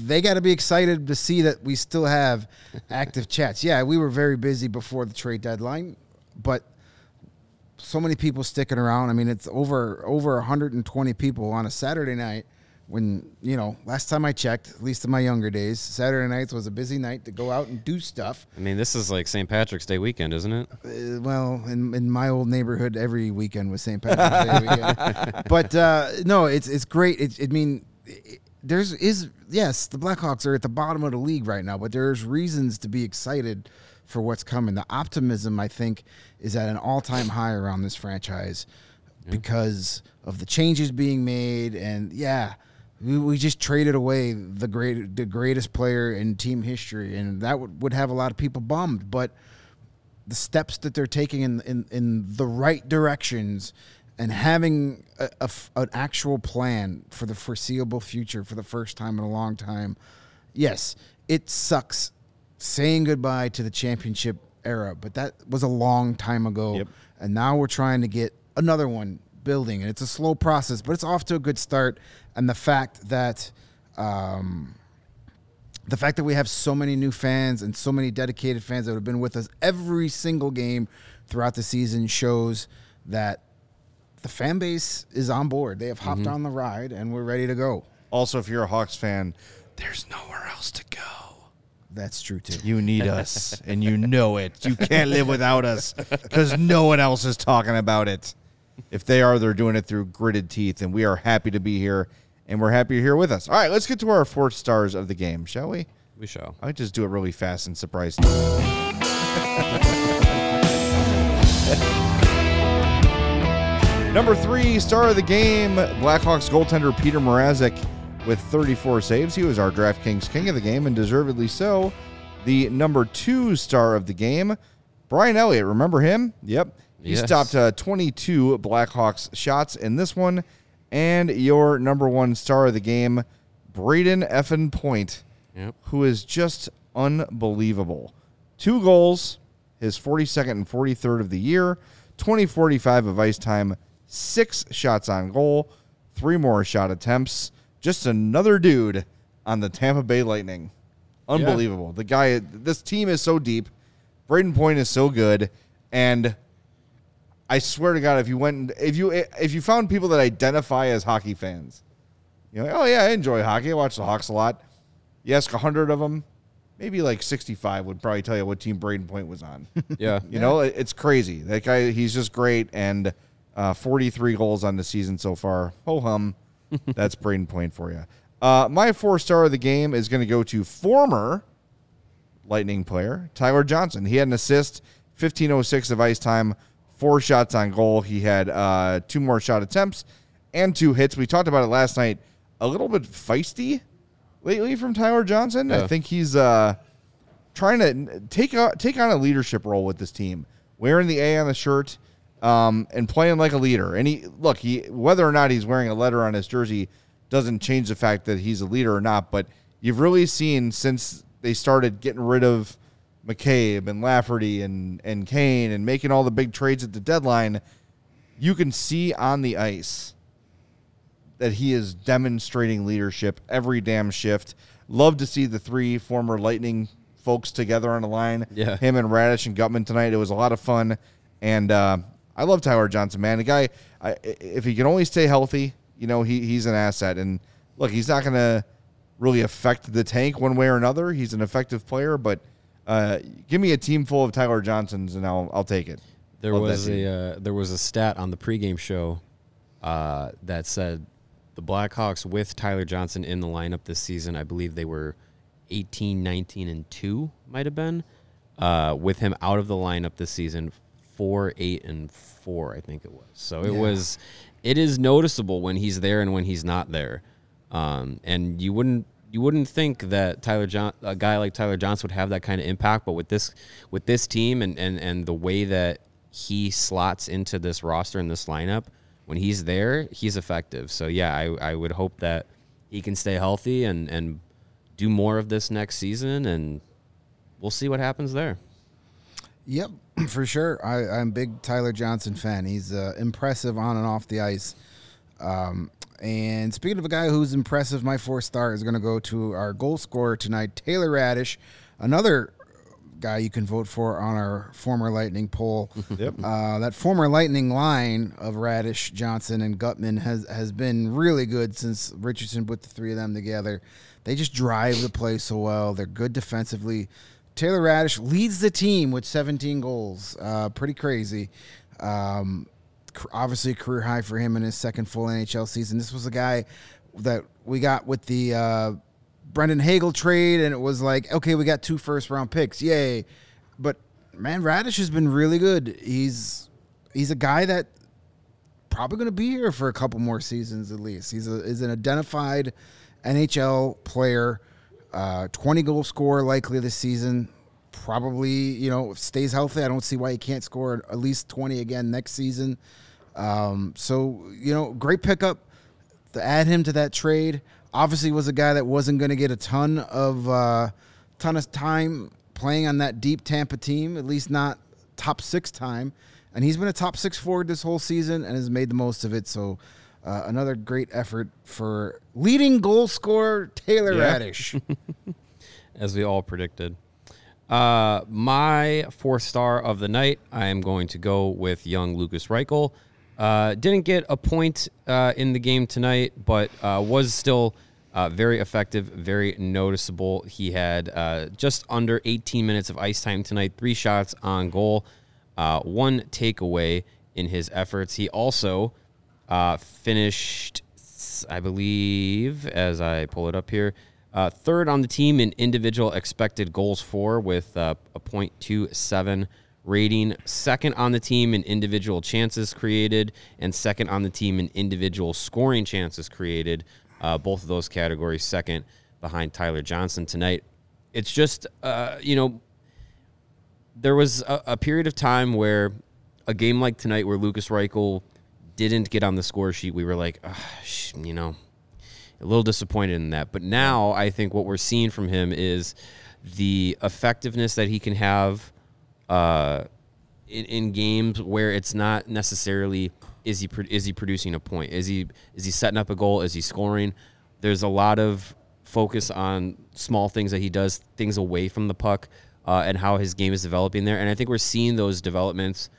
C: they got to be excited to see that we still have active chats. Yeah, we were very busy before the trade deadline, but so many people sticking around. I mean, it's over over 120 people on a Saturday night. When you know, last time I checked, at least in my younger days, Saturday nights was a busy night to go out and do stuff.
B: I mean, this is like St. Patrick's Day weekend, isn't it?
C: Uh, well, in, in my old neighborhood, every weekend was St. Patrick's Day weekend. But uh, no, it's it's great. It, I mean, it, there's is yes, the Blackhawks are at the bottom of the league right now, but there's reasons to be excited for what's coming. The optimism, I think, is at an all time high around this franchise because of the changes being made, and yeah. We, we just traded away the great the greatest player in team history, and that would, would have a lot of people bummed. But the steps that they're taking in in, in the right directions and having a, an actual plan for the foreseeable future for the first time in a long time. Yes, it sucks saying goodbye to the championship era, but that was a long time ago.
B: Yep.
C: And now we're trying to get another one building, and it's a slow process, but it's off to a good start. And the fact that um, the fact that we have so many new fans and so many dedicated fans that have been with us every single game throughout the season shows that the fan base is on board. They have hopped mm-hmm. on the ride and we're ready to go.
A: Also, if you're a Hawks fan, there's nowhere else to go.
C: That's true too.
A: You need us, and you know it. You can't live without us because no one else is talking about it. If they are, they're doing it through gritted teeth, and we are happy to be here, and we're happy you're here with us. All right, let's get to our four stars of the game, shall we?
B: We shall.
A: I just do it really fast and surprise you. Number three, star of the game, Blackhawks goaltender Petr Mrazek with 34 saves. He was our DraftKings king of the game, and deservedly so. The number two star of the game, Brian Elliott. Remember him? Yep. He
B: Yes.
A: stopped uh, 22 Blackhawks shots in this one. And your number one star of the game, Brayden Effin Point
B: Yep.
A: who is just unbelievable. Two goals, his 42nd and 43rd of the year, 2045 of ice time, six shots on goal, three more shot attempts. Just another dude on the Tampa Bay Lightning. Unbelievable. The guy, this team is so deep. Brayden Point is so good. And I swear to God, if you went, if you if you found people that identify as hockey fans, you know, oh yeah, I enjoy hockey. I watch the Hawks a lot. You ask hundred of them, maybe like sixty-five would probably tell you what team Brayden Point was on.
B: Yeah.
A: you know, it's crazy. That guy, he's just great, and uh, forty-three goals on the season so far. Ho hum, that's Brayden Point for you. Uh, my four star of the game is going to go to former Lightning player, Tyler Johnson. He had an assist, 1506 of ice time, four shots on goal. He had uh, two more shot attempts and two hits. We talked about it last night. A little bit feisty lately from Tyler Johnson. I think he's uh, trying to take a, take on a leadership role with this team, wearing the A on the shirt um, and playing like a leader. And he look, he whether or not he's wearing a letter on his jersey doesn't change the fact that he's a leader or not. But you've really seen since they started getting rid of McCabe and Lafferty and and Kane and making all the big trades at the deadline, you can see on the ice that he is demonstrating leadership every damn shift. Love to see the three former Lightning folks together on the line.
B: Yeah.
A: Him and Raddysh and Guttman tonight. It was a lot of fun. And uh, I love Tyler Johnson, man. The guy, I, if he can only stay healthy, you know, he, he's an asset. And look, he's not going to really affect the tank one way or another. He's an effective player, but uh, give me a team full of Tyler Johnsons and I'll, I'll take it.
B: There
A: Love
B: was a uh, there was a stat on the pregame show uh, that said the Blackhawks with Tyler Johnson in the lineup this season, I believe they were 18, 19, and two might have been. Uh, with him out of the lineup this season, four, eight, and four, I think it was. So it was, it is noticeable when he's there and when he's not there. Um, and you wouldn't you wouldn't think that Tyler John a guy like Tyler Johnson would have that kind of impact, but with this with this team and and and the way that he slots into this roster and this lineup, when he's there, he's effective. So yeah, I I would hope that he can stay healthy and and do more of this next season, and we'll see what happens there.
C: Yep, for sure. I, I'm a big Tyler Johnson fan. He's uh, impressive on and off the ice. Um, and speaking of a guy who's impressive, my four star is going to go to our goal scorer tonight, Taylor Raddysh, another guy you can vote for on our former Lightning poll.
A: Yep.
C: Uh, that former Lightning line of Raddysh, Johnson, and Guttman has has been really good since Richardson put the three of them together. They just drive the play so well. They're good defensively. Taylor Raddysh leads the team with 17 goals. Uh, pretty crazy. Um, obviously, a career high for him in his second full NHL season. This was a guy that we got with the uh, Brandon Hagel trade, and it was like, okay, we got two first round picks, yay! But man, Raddysh has been really good. He's he's a guy that probably going to be here for a couple more seasons at least. He's a is an identified NHL player, uh, twenty goal scorer likely this season. Probably, you know, stays healthy. I don't see why he can't score at least twenty again next season. Um, so you know, great pickup to add him to that trade. Obviously, was a guy that wasn't going to get a ton of uh, ton of time playing on that deep Tampa team, at least not top six time. And he's been a top six forward this whole season and has made the most of it. So, uh, another great effort for leading goal scorer Taylor
A: Yeah.
C: Raddysh.
B: as we all predicted. Uh, my fourth star of the night, I am going to go with young Lucas Reichel. Uh, didn't get a point uh, in the game tonight, but uh, was still uh, very effective, very noticeable. He had uh, just under 18 minutes of ice time tonight, three shots on goal, uh, one takeaway in his efforts. He also uh, finished, I believe, as I pull it up here, uh, third on the team in individual expected goals for with uh, a .27 rating. Second on the team in individual chances created, and second on the team in individual scoring chances created. Uh, both of those categories second behind Tyler Johnson tonight. It's just, uh, you know, there was a, a period of time where a game like tonight where Lucas Reichel didn't get on the score sheet, we were like, sh- you know, a little disappointed in that. But now I think what we're seeing from him is the effectiveness that he can have uh, in, in games where it's not necessarily is he is he producing a point? Is he is he setting up a goal? Is he scoring? There's a lot of focus on small things that he does, things away from the puck, uh, and how his game is developing there. And I think we're seeing those developments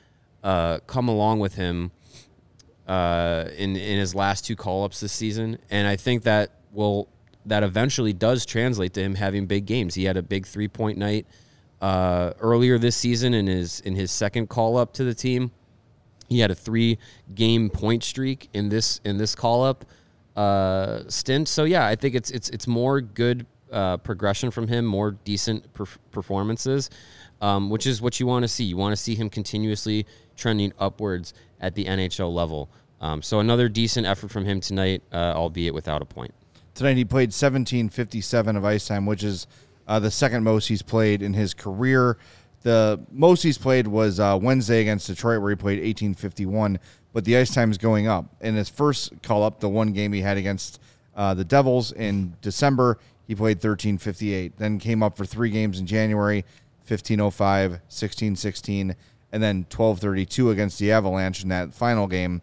B: uh, come along with him uh, in in his last two call ups this season, and I think that will that eventually does translate to him having big games. He had a big three point night uh, earlier this season in his in his second call up to the team. He had a three game point streak in this in this call up uh, stint. So yeah, I think it's it's it's more good uh, progression from him, more decent per- performances, um, which is what you want to see. You want to see him continuously trending upwards at the NHL level. Um, so another decent effort from him tonight, uh, albeit without a point.
A: Tonight he played 1757 of ice time, which is uh, the second most he's played in his career. The most he's played was uh, Wednesday against Detroit, where he played 1851. But the ice time is going up. In his first call up, the one game he had against uh, the Devils in December, he played 1358. Then came up for three games in January, 1505, 1616, and then 1232 against the Avalanche in that final game.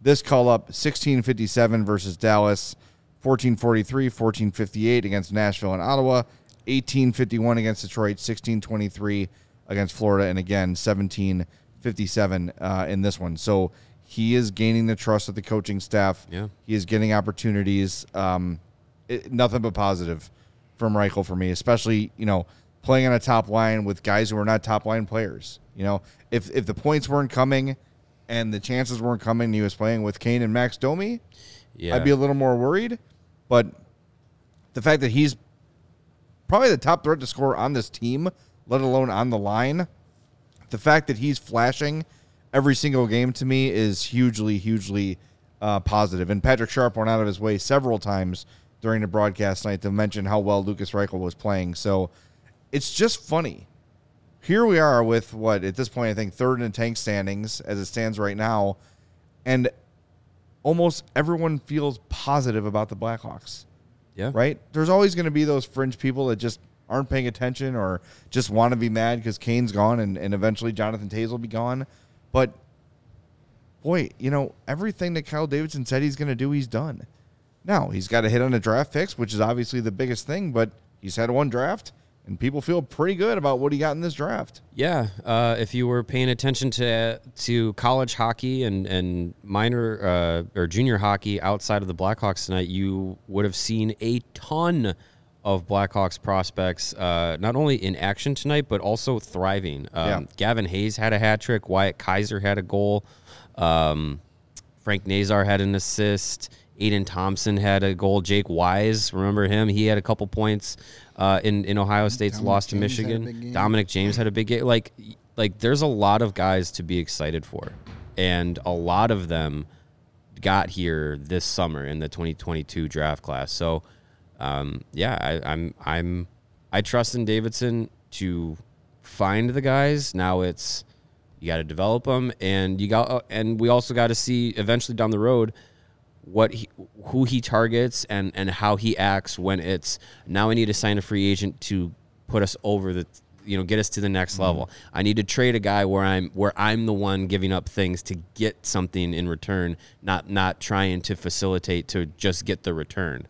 A: This call up 1657 versus Dallas, 1443, 1458 against Nashville and Ottawa, 1851 against Detroit, 1623 against Florida, and again 1757 uh, in this one. So he is gaining the trust of the coaching staff.
B: Yeah.
A: he is getting opportunities. Um, it, nothing but positive from Reichel for me, especially you know playing on a top line with guys who are not top line players. You know, if if the points weren't coming and the chances weren't coming, and he was playing with Kane and Max Domi.
B: Yeah,
A: I'd be a little more worried. But the fact that he's probably the top threat to score on this team, let alone on the line, the fact that he's flashing every single game to me is hugely, hugely uh, positive. And Patrick Sharp went out of his way several times during the broadcast night to mention how well Lucas Reichel was playing. So it's just funny. Here we are with what at this point I think third in the tank standings as it stands right now, and almost everyone feels positive about the Blackhawks
B: yeah,
A: right? There's always going to be those fringe people that just aren't paying attention or just want to be mad because Kane's gone and, and eventually Jonathan Toews will be gone. But boy, you know, everything that Kyle Davidson said he's going to do, he's done. Now, he's got to hit on a draft fix, which is obviously the biggest thing, but he's had one draft, and people feel pretty good about what he got in this draft.
B: Yeah, uh, if you were paying attention to to college hockey and and minor uh, or junior hockey outside of the Blackhawks tonight, you would have seen a ton of Blackhawks prospects, uh, not only in action tonight but also thriving. Um,
A: Yeah.
B: Gavin Hayes had a hat trick. Wyatt Kaiser had a goal. Um, Frank Nazar had an assist. Aiden Thompson had a goal. Jake Wise, remember him? He had a couple points uh, in in Ohio State's
C: Dominic
B: loss to
C: James
B: Michigan. Dominic James had a big game. Like like there's a lot of guys to be excited for, and a lot of them got here this summer in the 2022 draft class. So um, yeah, I, I'm I'm I trust in Davidson to find the guys. Now it's you got to develop them, and you got uh, and we also got to see eventually down the road what he, who he targets and and how he acts when it's now I need to sign a free agent to put us over the you know get us to the next level. I need to trade a guy where I'm where I'm the one giving up things to get something in return, not not trying to facilitate to just get the return.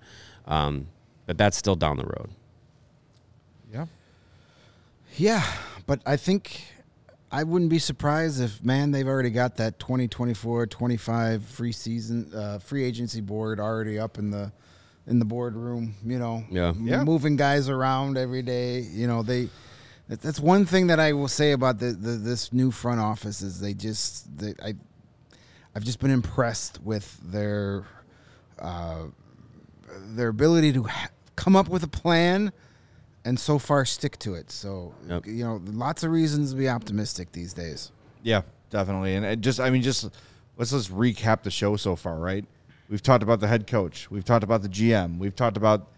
B: Um, but that's still down the road.
A: Yeah.
C: Yeah, but I think I wouldn't be surprised if man they've already got that 2024 25 free season uh, free agency board already up in the in the boardroom, you know.
B: Yeah.
C: m-
A: Yeah.
C: Moving guys around every day, you know, they that's one thing that I will say about the, the this new front office is they just they, I I've just been impressed with their uh, their ability to ha- come up with a plan and so far stick to it. So
B: Yep.
C: you know, lots of reasons to be optimistic these days.
A: Yeah, definitely. And just, I mean, just let's just recap the show so far, right? We've talked about the head coach. We've talked about the GM. We've talked about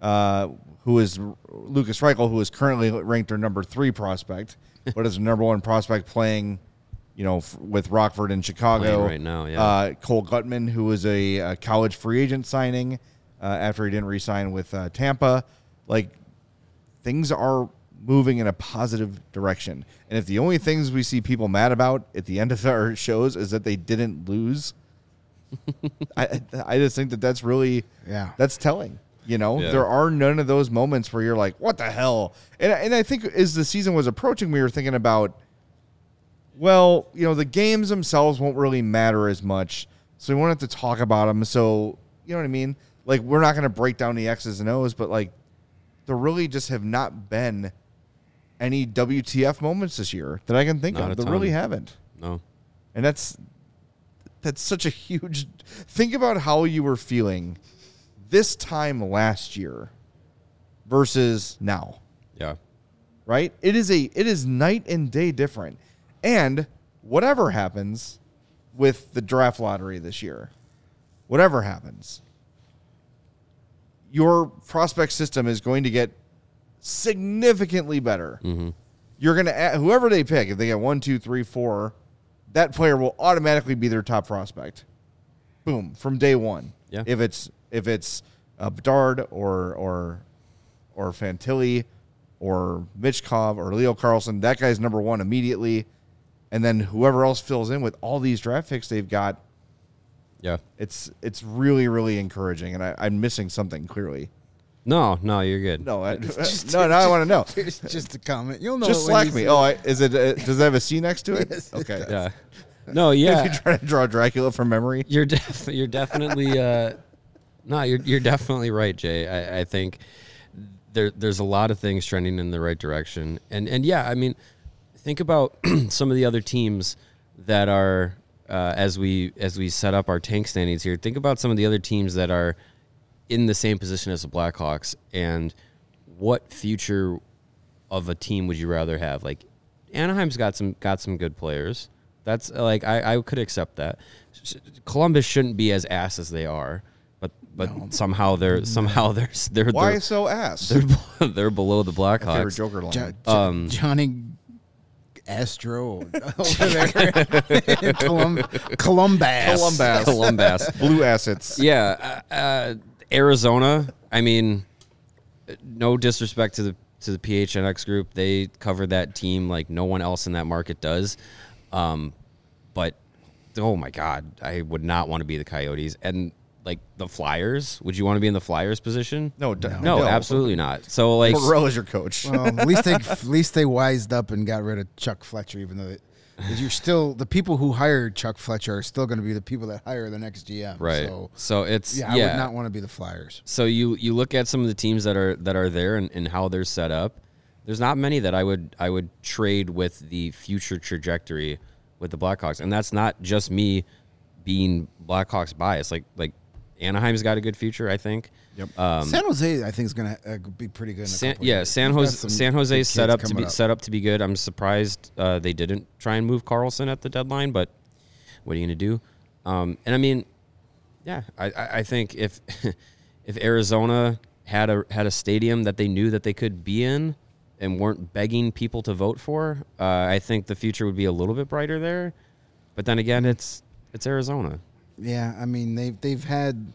A: uh, who is Lucas Reichel, who is currently ranked their number three prospect, but is the number one prospect playing, you know, f- with Rockford in Chicago
B: right now, yeah.
A: Uh, Cole Guttman, who was a, a college free agent signing uh, after he didn't re-sign with uh, Tampa, like things are moving in a positive direction. And if the only things we see people mad about at the end of our shows is that they didn't lose, I I just think that that's really
C: Yeah.
A: that's telling. You know,
B: Yeah.
A: there are none of those moments where you're like, "What the hell?" And and I think as the season was approaching, we were thinking about, well, you know, the games themselves won't really matter as much, so we won't have to talk about them. So you know what I mean? Like we're not going to break down the X's and O's, but like there really just have not been any WTF moments this year that I can think
B: Not
A: of. There really haven't,
B: No.
A: and that's that's such a huge. Think about how you were feeling this time last year versus now
B: Yeah.
A: right? It is a it is night and day different. And whatever happens with the draft lottery this year, whatever happens, your prospect system is going to get significantly better. You're going to add, whoever they pick, if they get one, two, three, four, that player will automatically be their top prospect. Boom from day one.
B: Yeah.
A: If it's if it's uh, Bedard or or or Fantilli or Michkov or Leo Carlsson, that guy's number one immediately. And then whoever else fills in with all these draft picks they've got,
B: Yeah.
A: it's it's really really encouraging. And I, I'm missing something clearly.
B: No, no, you're good.
A: No, I, no, now I want to know.
C: It's just a comment. You'll know.
A: Just
C: it when
A: slack
C: you
A: me.
C: see
A: Oh. I, is it? Uh, does it have a C next to it?
C: Yes, it
A: okay.
C: does.
B: Yeah. No, yeah.
A: If you're trying to draw Dracula from memory,
B: You're def- you're definitely uh, no, you're you're definitely right, Jay. I, I think there there's a lot of things trending in the right direction, and and yeah, I mean, think about some of the other teams that are uh, as we as we set up our tank standings here. Think about some of the other teams that are in the same position as the Blackhawks, and what future of a team would you rather have? Like Anaheim's got some got some good players. That's like I, I could accept that. Columbus shouldn't be as ass as they are, but but somehow they're somehow they're they're
A: why
B: they're,
A: so ass?
B: they're, they're below the
A: Favorite
B: Blackhawks.
A: Joker line.
C: Jo- Jo-
B: Um,
C: Johnny Astro over there, Colum- Columbus.
A: Columbus.
B: Columbus.
A: Blue assets.
B: yeah, uh, uh, Arizona. I mean, no disrespect to the to the PHNX group, they cover that team like no one else in that market does. Um, but oh my god, I would not want to be the Coyotes and like the Flyers. Would you want to be in the Flyers position?
A: No, d-
B: no, absolutely not. So like,
A: Morel is your coach.
C: Well, at least they at least they wised up and got rid of Chuck Fletcher, even though. It, 'cause you're still the people who hired Chuck Fletcher are still going to be the people that hire the next GM.
B: right?
C: So,
B: So, it's
C: yeah,
B: yeah.
C: I would not want to be the Flyers.
B: So you you look at some of the teams that are that are there and, and how they're set up. There's not many that I would I would trade with the future trajectory with the Blackhawks, and that's not just me being Blackhawks biased. Like like Anaheim's got a good future, I think. Yep. Um,
C: San Jose, I think, is going to uh, be pretty good. In
B: San,
C: couple
B: yeah,
C: years.
B: San Jose San Jose's set up to
C: coming
B: be set up to be good. I'm surprised uh, they didn't try and move Karlsson at the deadline, but what are you going to do? Um, and I mean, yeah, I, I I think if if Arizona had a had a stadium that they knew that they could be in and weren't begging people to vote for, uh, I think the future would be a little bit brighter there. But then again, it's it's Arizona.
C: Yeah, I mean they've they've had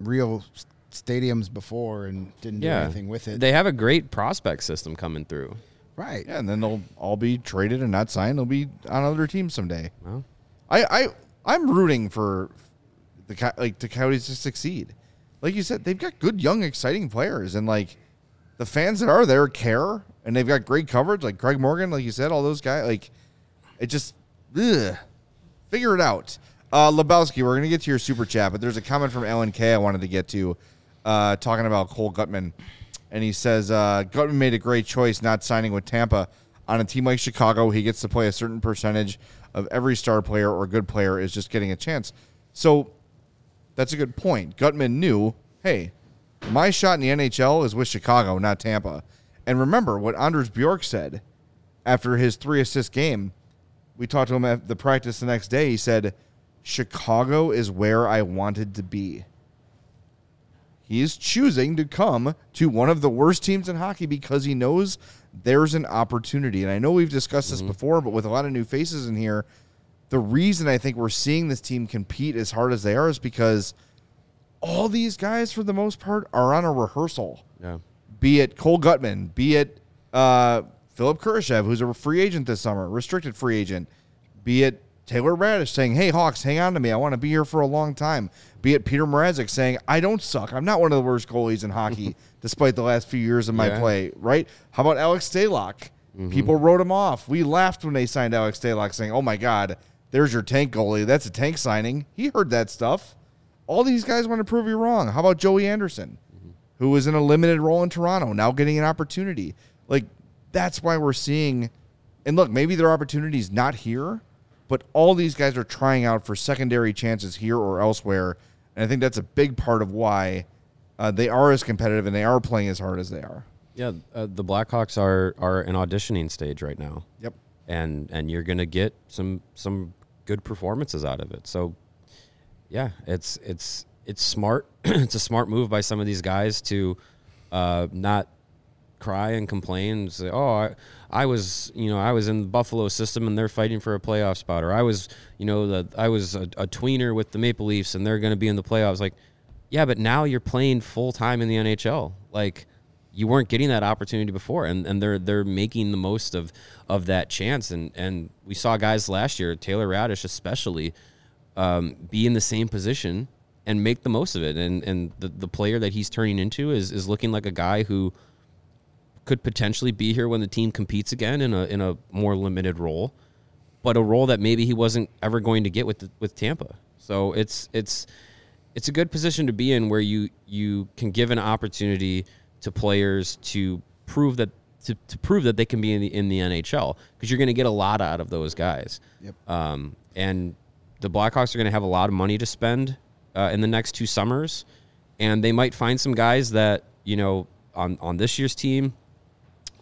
C: real stadiums before and didn't do
B: Yeah,
C: anything with it.
B: They have a great prospect system coming through.
C: right.
A: Yeah, and then they'll all be traded and not signed. They'll be on other teams someday.
B: Well,
A: I, I I'm rooting for the Co- like the Coyotes to succeed. Like you said, they've got good, young, exciting players, and like the fans that are there care, and they've got great coverage. Like Craig Morgan, like you said, all those guys. Like it just ugh. figure it out. Uh, Lebowski, we're gonna get to your super chat, but there's a comment from Alan I wanted to get to, uh, talking about Cole Guttman, and he says uh, Guttman made a great choice not signing with Tampa. On a team like Chicago, he gets to play a certain percentage of every star player or good player is just getting a chance. So that's a good point. Guttman knew, hey, my shot in the NHL is with Chicago, not Tampa. And remember what Anders Bjork said after his three assist game. We talked to him at the practice the next day. He said, Chicago is where I wanted to be. He is choosing to come to one of the worst teams in hockey because he knows there's an opportunity. And I know we've discussed this before, but with a lot of new faces in here, the reason I think we're seeing this team compete as hard as they are is because all these guys, for the most part, are on a rehearsal.
B: yeah.
A: Be it Cole Guttman, be it uh, Philip Kurashev, who's a free agent this summer, restricted free agent, be it Taylor Raddysh saying, "Hey Hawks, hang on to me. I want to be here for a long time." Be it Petr Mrazek saying, "I don't suck. I'm not one of the worst goalies in hockey, despite the last few years of my
B: Yeah.
A: play." Right? How about Alex Stalock? Mm-hmm. People wrote him off. We laughed when they signed Alex Stalock, saying, "Oh my God, there's your tank goalie. That's a tank signing." He heard that stuff. All these guys want to prove you wrong. How about Joey Anderson, mm-hmm. who was in a limited role in Toronto, now getting an opportunity? Like that's why we're seeing. And look, maybe their opportunities not here, but all these guys are trying out for secondary chances here or elsewhere, and I think that's a big part of why uh, they are as competitive and they are playing as hard as they are.
B: Yeah, uh, the Blackhawks are are an auditioning stage right now.
A: Yep.
B: and and you're gonna get some some good performances out of it. So, yeah, it's it's it's smart. it's a smart move by some of these guys to uh, not cry and complain and say, "Oh, I, I was you know I was in the Buffalo system and they're fighting for a playoff spot," or "I was you know the I was a, a tweener with the Maple Leafs and they're gonna be in the playoffs." Like, yeah, but now you're playing full time in the NHL. Like you weren't getting that opportunity before and, and they're they're making the most of of that chance and and we saw guys last year Taylor Raddysh especially um, be in the same position and make the most of it and and the, the player that he's turning into is is looking like a guy who could potentially be here when the team competes again in a in a more limited role but a role that maybe he wasn't ever going to get with the, with Tampa so it's it's it's a good position to be in where you you can give an opportunity to players to prove that to, to prove that they can be in the in the NHL because you're going to get a lot out of those guys.
C: Yep.
B: Um, and the Blackhawks are going to have a lot of money to spend uh, in the next two summers, and they might find some guys that you know on on this year's team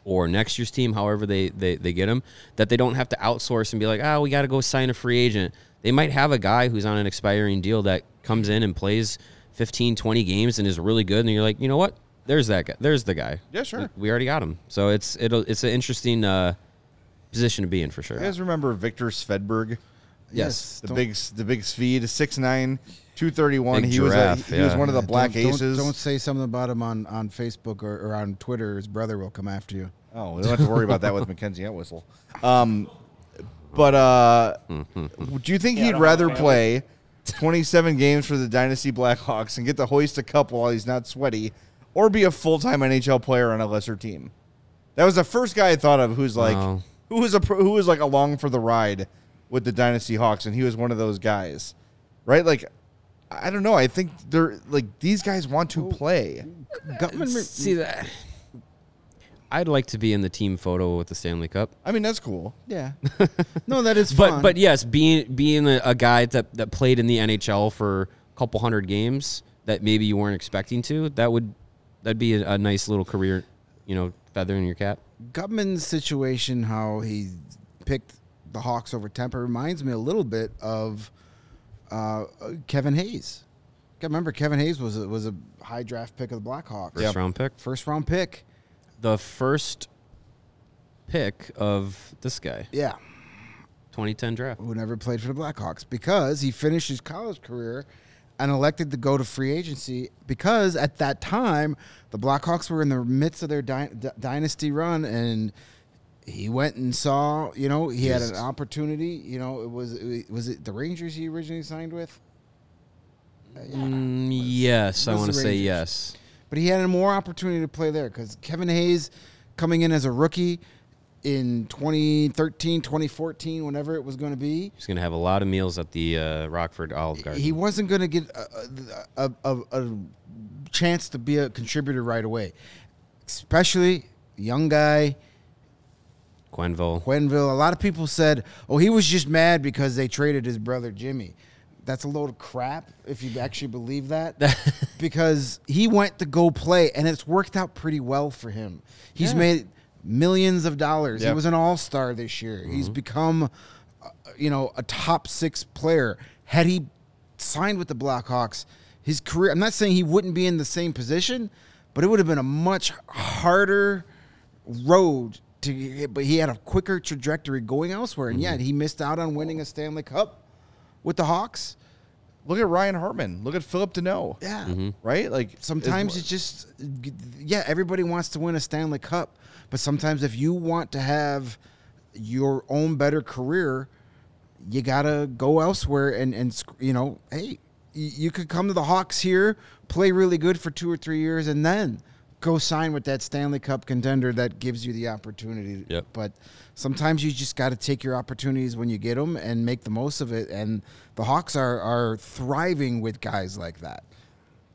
B: or next year's team, however they, they, they get them, that they don't have to outsource and be like, oh, we got to go sign a free agent. They might have a guy who's on an expiring deal that comes in and plays 15, 20 games and is really good. And you're like, you know what? There's that guy. There's the guy.
A: Yeah, sure.
B: We already got him. So it's it'll it's an interesting uh, position to be in for sure.
A: You guys remember Viktor Svedberg?
B: Yes.
A: The
C: Don't-
A: big the big Svede, 6'9", 231.
B: Big
A: he was a,
B: giraffe,
A: he was one of the
C: Yeah,
A: Black
C: don't, don't-
A: Aces.
C: Don't, say something about him on, on Facebook or, or on Twitter. His brother will come after you.
A: Oh, we don't have to worry about that with Mackenzie Entwistle. Um, But uh, do you think he'd rather play 27 games for the Dynasty Blackhawks and get to hoist a cup while he's not sweaty, or be a full time NHL player on a lesser team? That was the first guy I thought of who's like
B: Wow.
A: who was a who was like along for the ride with the Dynasty Hawks, and he was one of those guys, right? Like. I don't know. I think they're like these guys want to play.
C: Guttman,
B: See that? I'd like to be in the team photo with the Stanley Cup.
A: I mean, that's cool.
C: yeah. No, that is
B: But
C: fun.
B: but yes, being being a, a guy that that played in the NHL for a couple hundred games that maybe you weren't expecting to, that would that'd be a, a nice little career, you know, feather in your cap.
C: Guttman's situation, how he picked the Hawks over Tampa, reminds me a little bit of uh, Kevin Hayes. I remember Kevin Hayes was a, was a high draft pick of the Blackhawks.
B: First round pick.
C: First round pick.
B: The first pick of this guy,
C: Yeah.
B: 2010 draft.
C: Who never played for the Blackhawks because he finished his college career and elected to go to free agency because at that time the Blackhawks were in the midst of their dy- d- dynasty run and he went and saw, you know, he had an opportunity, you know, it was was it the Rangers he originally signed with?
B: Mm, yes, I want to say yes.
C: But he had a more opportunity to play there because Kevin Hayes coming in as a rookie in 2013, 2014, whenever it was going to be,
B: He's gonna have a lot of meals at the uh, Rockford Olive Garden.
C: he wasn't going to get a, a, a, a chance to be a contributor right away. Especially young guy,
B: Quenneville.
C: Quenneville. A lot of people said, oh, he was just mad because they traded his brother Jimmy. That's a load of crap if you actually believe that. because he went to go play and it's worked out pretty well for him. He's
B: Yeah.
C: made millions of dollars. He was an all star this year. He's become, uh, you know, a top six player. Had he signed with the Blackhawks, his career, I'm not saying he wouldn't be in the same position, but it would have been a much harder road to but he had a quicker trajectory going elsewhere and yet mm-hmm. he missed out on winning a Stanley Cup with the Hawks.
A: Look at Ryan Hartman. Look at Philip Danault.
C: Yeah. Mm-hmm.
A: Right? Like
C: Sometimes it's just yeah, everybody wants to win a Stanley Cup, but sometimes if you want to have your own better career, you got to go elsewhere and and you know, hey, you could come to the Hawks here, play really good for 2 or 3 years and then go sign with that Stanley Cup contender that gives you the opportunity.
B: Yep.
C: But sometimes you just got to take your opportunities when you get them and make the most of it and the Hawks are are thriving with guys like that.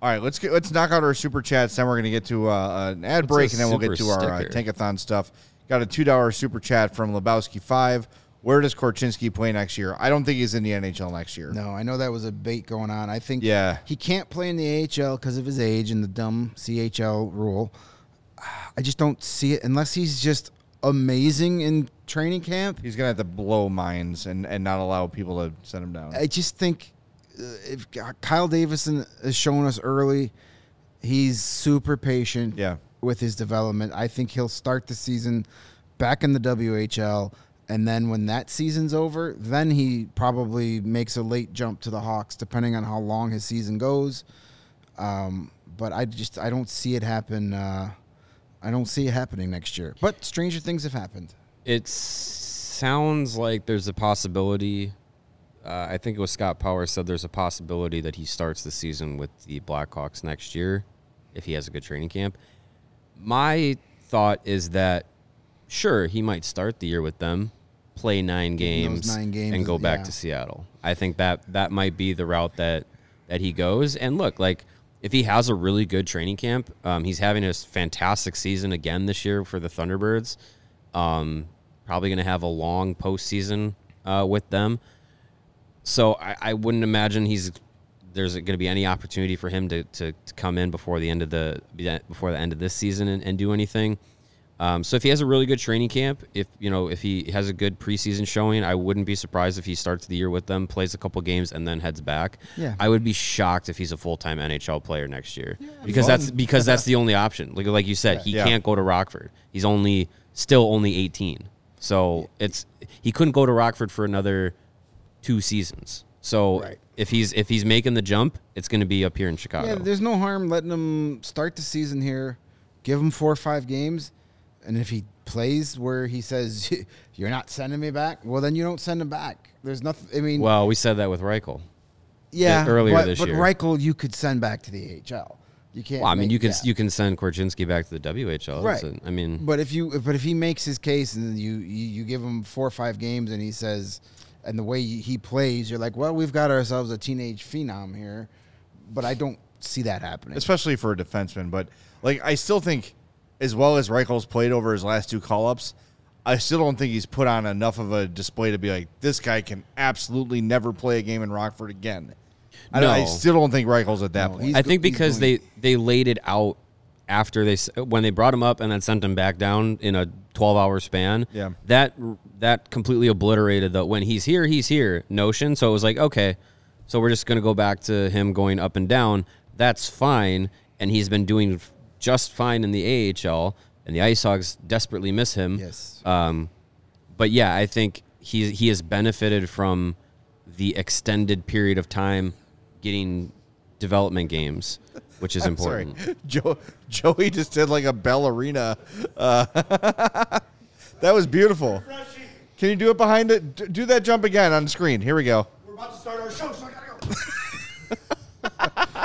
A: All right, let's get let's knock out our super chats. Then we're gonna get to uh, an ad
B: What's
A: break, and then we'll get to
B: super
A: our uh, tankathon stuff. Got a two dollar super chat from Lebowski five. Where does Korchinski play next year? I don't think he's in the NHL next year.
C: No, I know that was a bait going on. I think
A: Yeah.
C: he can't play in the AHL because of his age and the dumb CHL rule. I just don't see it unless he's just amazing in training camp.
A: He's gonna have to blow minds and, and not allow people to set him down.
C: I just think uh, if Kyle Davidson has shown us early, he's super patient
A: Yeah.
C: with his development. I think he'll start the season back in the WHL. And then when that season's over, then he probably makes a late jump to the Hawks, depending on how long his season goes. Um, but I just I don't see it happen. Uh, I don't see it happening next year. But stranger things have happened.
B: It sounds like there's a possibility. Uh, I think it was Scott Power said there's a possibility that he starts the season with the Blackhawks next year if he has a good training camp. My thought is that sure he might start the year with them, play nine games,
C: nine games,
B: and go back
C: yeah.
B: to Seattle. I think that that might be the route that that he goes. And look, like if he has a really good training camp, um, he's having a fantastic season again this year for the Thunderbirds. Um, probably going to have a long postseason uh, with them. So I, I wouldn't imagine he's there's going to be any opportunity for him to, to, to come in before the end of the before the end of this season and, and do anything. Um, so if he has a really good training camp, if you know if he has a good preseason showing, I wouldn't be surprised if he starts the year with them, plays a couple games, and then heads back.
C: Yeah.
B: I would be shocked if he's a full time NHL player next year because that's because that's the only option. Like like you said, he
A: Yeah.
B: can't go to Rockford. He's only still only eighteen, so it's he couldn't go to Rockford for another two seasons. So
C: Right.
B: if he's if he's making the jump, it's going to be up here in Chicago.
C: Yeah, there's no harm letting him start the season here, give him four or five games, And if he plays where he says you're not sending me back, well then you don't send him back. There's nothing. I mean,
B: Well, we said that with Reichel.
C: yeah,
B: earlier
C: but,
B: this
C: but
B: year.
C: Reichel you could send back to the AHL. You can't.
B: Well, I mean,
C: make-
B: you can
C: yeah.
B: you can send Korchinski back to the WHL.
C: Right.
B: So, I mean,
C: But if you but if he makes his case and you you, you give him four or five games and he says and the way he plays, you're like, well, we've got ourselves a teenage phenom here. But I don't see that happening.
A: especially for a defenseman. But like, I still think, as well as Reichel's played over his last two call ups, I still don't think he's put on enough of a display to be like this guy can absolutely never play a game in Rockford again. I, don't- I still don't think Reichel's at that
C: No,
A: point.
B: I think
C: he's
B: because
C: going-
B: they they laid it out after they when they brought him up and then sent him back down in a 12 hour span.
A: Yeah.
B: That that completely obliterated the when he's here he's here notion. So it was like okay, so we're just gonna go back to him going up and down. That's fine, and he's been doing f- just fine in the AHL, and the Ice Hogs desperately miss him.
C: Yes.
B: Um, but yeah, I think he he has benefited from the extended period of time getting development games, which is
A: Sorry,
B: important.
A: Joe, Joey just did like a ballerina. Uh, that was beautiful. Can you do it behind it? Do that jump again on the screen. Here we go.
D: We're about to start our show, so I gotta go.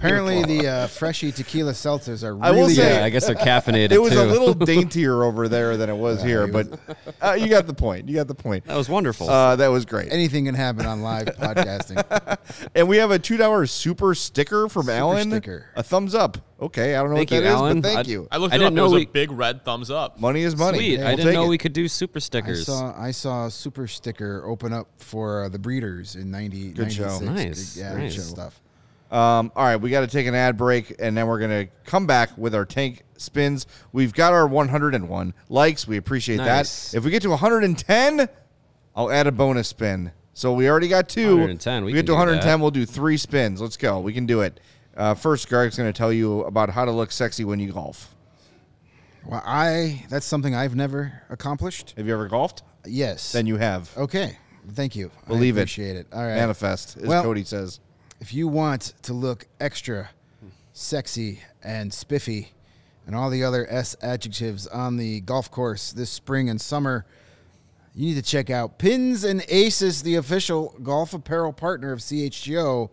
C: Apparently the uh, freshy tequila seltzers are really
A: I will say-
B: Yeah, I guess they're caffeinated
A: It was
B: too.
A: a little daintier over there than it was here,
C: he
A: but uh, you got the point. You got the point.
B: that was wonderful.
A: Uh, that was great.
C: anything can happen on live podcasting.
A: And we have a two dollar super sticker from
C: Super
A: Alan.
C: sticker.
A: A thumbs up. Okay, I don't know
B: Thank
A: what
B: you,
A: that is,
B: Alan.
A: but thank
B: I-
A: you.
D: I looked
B: I didn't
D: up. It was
B: know
D: a big red thumbs up.
A: money is money.
B: Sweet.
A: We'll
B: I didn't know
A: it.
B: we could do super
C: I
B: stickers.
C: saw I saw a super sticker open up for uh, the Breeders in 90,
A: Good show.
C: 96.
B: Nice,
C: Yeah,
B: nice.
C: good stuff.
A: Um, all right, we got to take an ad break, and then we're gonna come back with our tank spins. We've got our 101 likes. We appreciate
B: Nice.
A: that. If we get to 110, I'll add a bonus spin. So we already got two.
B: 110, we
A: get to 110,
B: that.
A: we'll do three spins. Let's go. We can do it. Uh, first, Greg's going to tell you about how to look sexy when you golf.
C: Well, I that's something I've never accomplished.
A: Have you ever golfed?
C: Yes.
A: Then you have.
C: okay. Thank you.
A: Believe
C: I
A: it.
C: appreciate it. All right.
A: Manifest, as
C: Well-
A: Cody says.
C: If you want to look extra sexy and spiffy and all the other S adjectives on the golf course this spring and summer, you need to check out Pins and Aces, the official golf apparel partner of CHGO.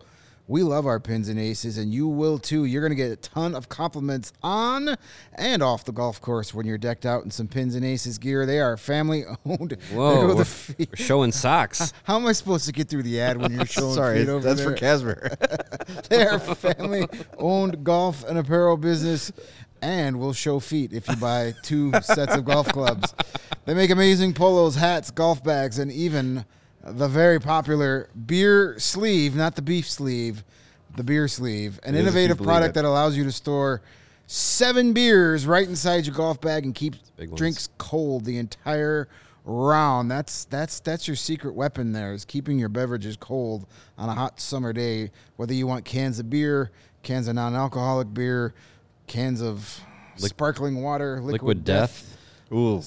C: We love our pins and aces, and you will too. You're going to get a ton of compliments on and off the golf course when you're decked out in some pins and aces gear. They are family owned.
B: Whoa, we're,
C: feet.
B: we're showing socks.
C: How am I supposed to get through the ad when you're showing
A: Sorry,
C: feet over
A: that's
C: there?
A: for Casper.
C: They are a family owned golf and apparel business and we'll show feet if you buy two sets of golf clubs. They make amazing polos, hats, golf bags, and even the very popular beer sleeve, not the beef sleeve, the beer sleeve, an innovative product that allows you to store seven beers right inside your golf bag and keep drinks cold the entire round. That's that's that's your secret weapon there is keeping your beverages cold on a hot summer day. Whether you want cans of beer, cans of non-alcoholic beer, cans of sparkling water, liquid,
B: Liquid
C: death,
B: death.
A: Ooh.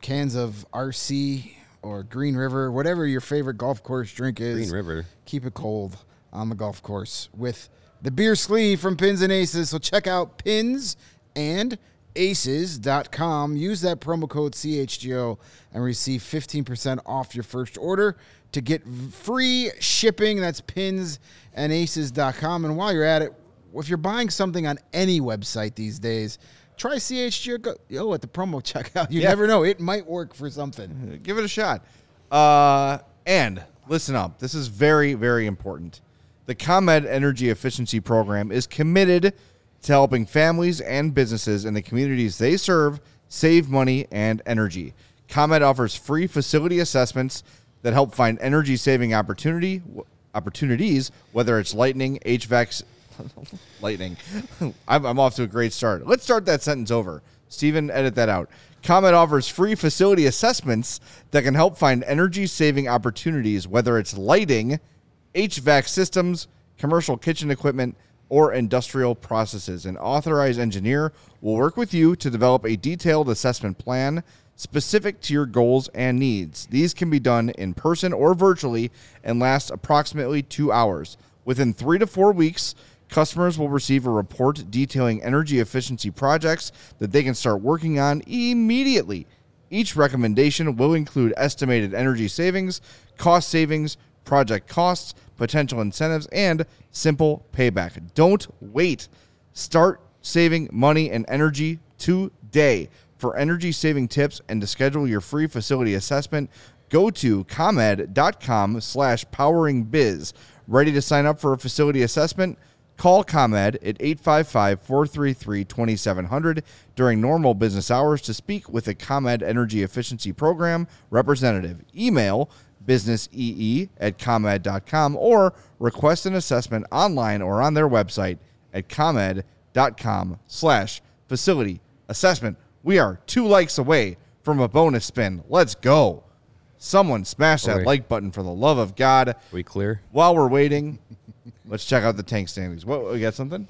C: cans of RC or Green River, whatever your favorite golf course drink is.
B: Green River.
C: Keep it cold on the golf course with the beer sleeve from Pins and Aces. So check out pins and aces.com. Use that promo code CHGO and receive 15% off your first order to get free shipping. That's pins and aces.com. And while you're at it, if you're buying something on any website these days, try CHGO go- yo, at the promo checkout. You
A: Yeah.
C: never know. It might work for something.
A: Give it a shot. Uh, and listen up. This is very, very important. The ComEd Energy Efficiency Program is committed to helping families and businesses in the communities they serve save money and energy. ComEd offers free facility assessments that help find energy saving opportunity opportunities, whether it's lightning, HVAC, lightning. I'm, I'm off to a great start. Let's start that sentence over. Steven, edit that out. ComEd offers free facility assessments that can help find energy saving opportunities, whether it's lighting, HVAC systems, commercial kitchen equipment, or industrial processes. An authorized engineer will work with you to develop a detailed assessment plan specific to your goals and needs. These can be done in person or virtually and last approximately two hours. Within three to four weeks, Customers will receive a report detailing energy efficiency projects that they can start working on immediately. Each recommendation will include estimated energy savings, cost savings, project costs, potential incentives, and simple payback. Don't wait. Start saving money and energy today. For energy saving tips and to schedule your free facility assessment, go to comed.com slash poweringbiz. Ready to sign up for a facility assessment? Call ComEd at 855 433 2700 during normal business hours to speak with a ComEd Energy Efficiency Program representative. Email businessee at comed.com or request an assessment online or on their website at comed.com slash facility assessment. We are two likes away from a bonus spin. Let's go. Someone smash that like button for the love of God.
B: we clear?
A: While we're waiting, let's check out the tank standings. What, we got something?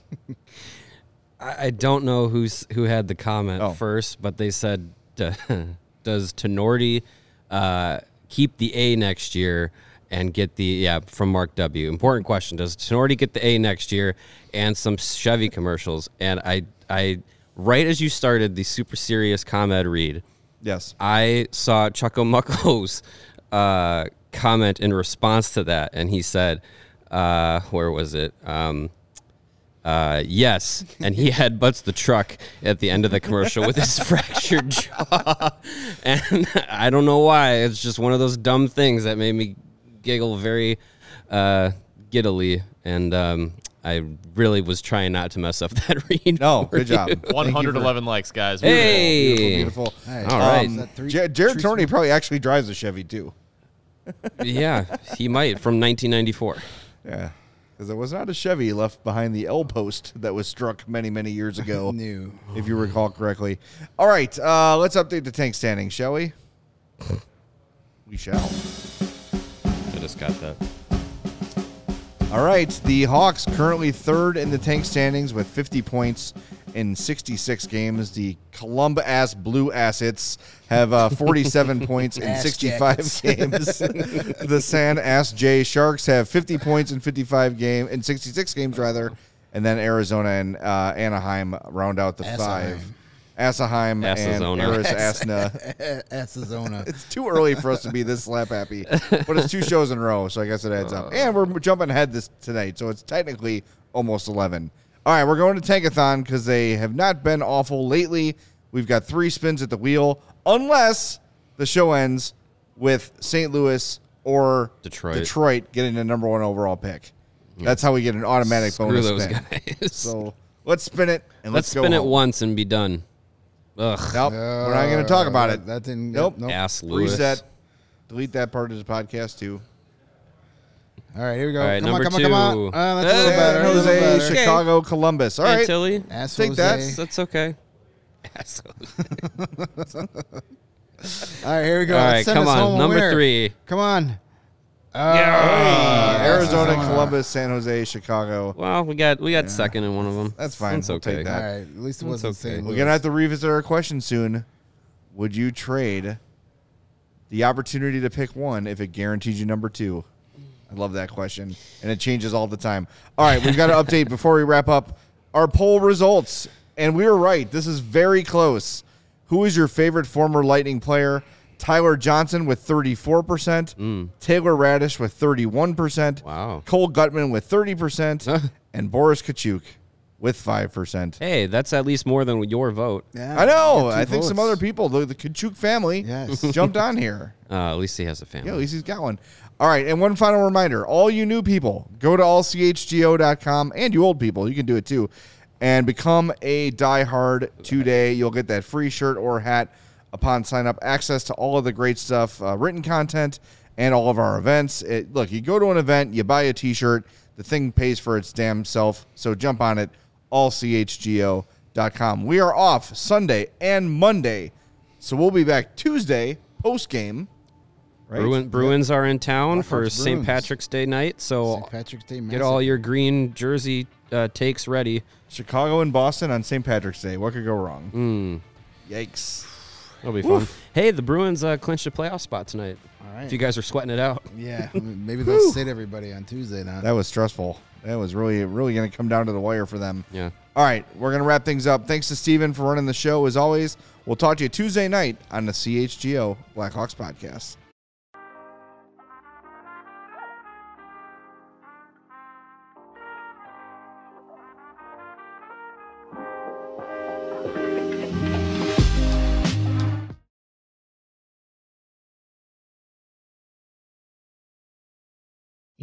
B: I, I don't know who's who had the comment
A: Oh.
B: first, but they said, "Does Tinordi uh, keep the A next year and get the yeah from Mark W? Important question: Does Tinordi get the A next year and some Chevy commercials? And I I right as you started the super serious ComEd read,
A: Yes.
B: I saw Chucko Mucko's uh, comment in response to that, and he said, uh, "Where was it?" Um, uh, yes, and he headbutts the truck at the end of the commercial with his fractured jaw, and I don't know why. It's just one of those dumb things that made me giggle very uh, giddily, and um, I really was trying not to mess up that read.
A: No, good job.
B: you.
A: Thank you for-
D: 111 likes, guys.
B: Hey,
A: Beautiful.
C: Hey,
B: All right.
C: is that three-
A: Ja- Jared
C: three
A: Tony probably actually drives a Chevy too.
B: yeah, he might from 1994.
A: Yeah. Because it was not a Chevy left behind the L post that was struck many, many years ago,
C: New.
A: if you recall correctly. All right, uh, let's update the tank standing, shall we? we shall.
B: I just got that.
A: All right, the Hawks currently third in the tank standings with 50 points in 66 games. The Columba ass Blue Assets have uh, 47 points in 65
C: jackets.
A: games. the San Ass J Sharks have 50 points in 55 game in 66 games rather, and then Arizona and uh, Anaheim round out the
C: Assaheim.
A: five. Asaheim and
B: Asazona.
A: Arizona.
C: Arizona.
A: It's too early for us to be this slap happy, but it's two shows in a row, so I guess it adds up. And we're jumping ahead this tonight, so it's technically almost eleven. All right, we're going to Tankathon because they have not been awful lately. We've got three spins at the wheel, unless the show ends with St. Louis or
B: Detroit.
A: Detroit getting the number one overall pick. That's how we get an automatic
B: Screw
A: bonus
B: those
A: spin.
B: guys.
A: So let's spin it and
B: Let's
A: let's, go
B: spin it
A: home.
B: once and be done. Ugh.
A: Nope, we're not going to uh, talk about it.
C: That didn't.
A: Nope.
C: Nope.
B: Ass Lewis.
A: Reset. Delete that part of the podcast too.
C: All right, here we go.
B: All right,
C: come on,
B: number
C: come on, come on.
B: two.
C: Uh, that's a little
B: Hey,
C: better. a little
A: Jose,
C: better.
B: Okay.
A: Chicago, Columbus. All right.
B: Antilly.
C: Ass
A: Take that.
B: That's okay. Assholes.
C: All right, here we go.
B: All
C: Let's send
B: come on. Number
C: winner.
B: three.
C: Come on.
A: Hey, Arizona,
C: Arizona.
A: Columbus, San Jose, Chicago.
B: Well, we got we got second in one of them.
A: That's fine.
B: That's
A: We'll
B: okay.
A: take that.
C: right, at least it
B: That's
C: wasn't
B: okay.
A: We're gonna have to revisit our question soon. Would you trade the opportunity to pick one if it guarantees you number two? I love that question, and it changes all the time. All right, we've got to update before we wrap up our poll results, and we were right. This is very close. Who is your favorite former Lightning player? Tyler Johnson with 34%, Taylor Raddysh with 31%,
B: Wow.
A: Cole Guttman with 30%, and Boris Katchouk with 5%.
B: Hey, that's at least more than your vote.
C: Yeah,
A: I know.
C: got two
A: I think some other people, the, the Katchouk family,
C: Yes.
A: jumped on here.
B: Uh, at least he has a family.
A: Yeah, at least he's got one. All right, and one final reminder: all you new people, go to allchgo.com, and you old people, you can do it too, and become a diehard today. You'll get that free shirt or hat upon sign up. Access to all of the great stuff, uh, written content, and all of our events. It, look, you go to an event, you buy a T-shirt, the thing pays for its damn self. So jump on it, allchgo.com. We are off Sunday and Monday, so we'll be back Tuesday post game. Right?
B: Bruin, Bruins are in town for St. Patrick's Day night, so
C: St. Patrick's Day.
B: get all your green jersey uh, takes ready.
A: Chicago and Boston on St. Patrick's Day. What could go wrong?
B: Mm.
A: Yikes.
B: That'll be fun. Hey, the Bruins uh, clinched a playoff spot tonight.
C: All right.
B: If you guys are sweating it out.
C: yeah, maybe they'll sit everybody on Tuesday now.
A: That was stressful. That was really, really going to come down to the wire for them.
B: Yeah.
A: All right, we're going to wrap things up. Thanks to Steven for running the show as always. We'll talk to you Tuesday night on the CHGO Blackhawks podcast.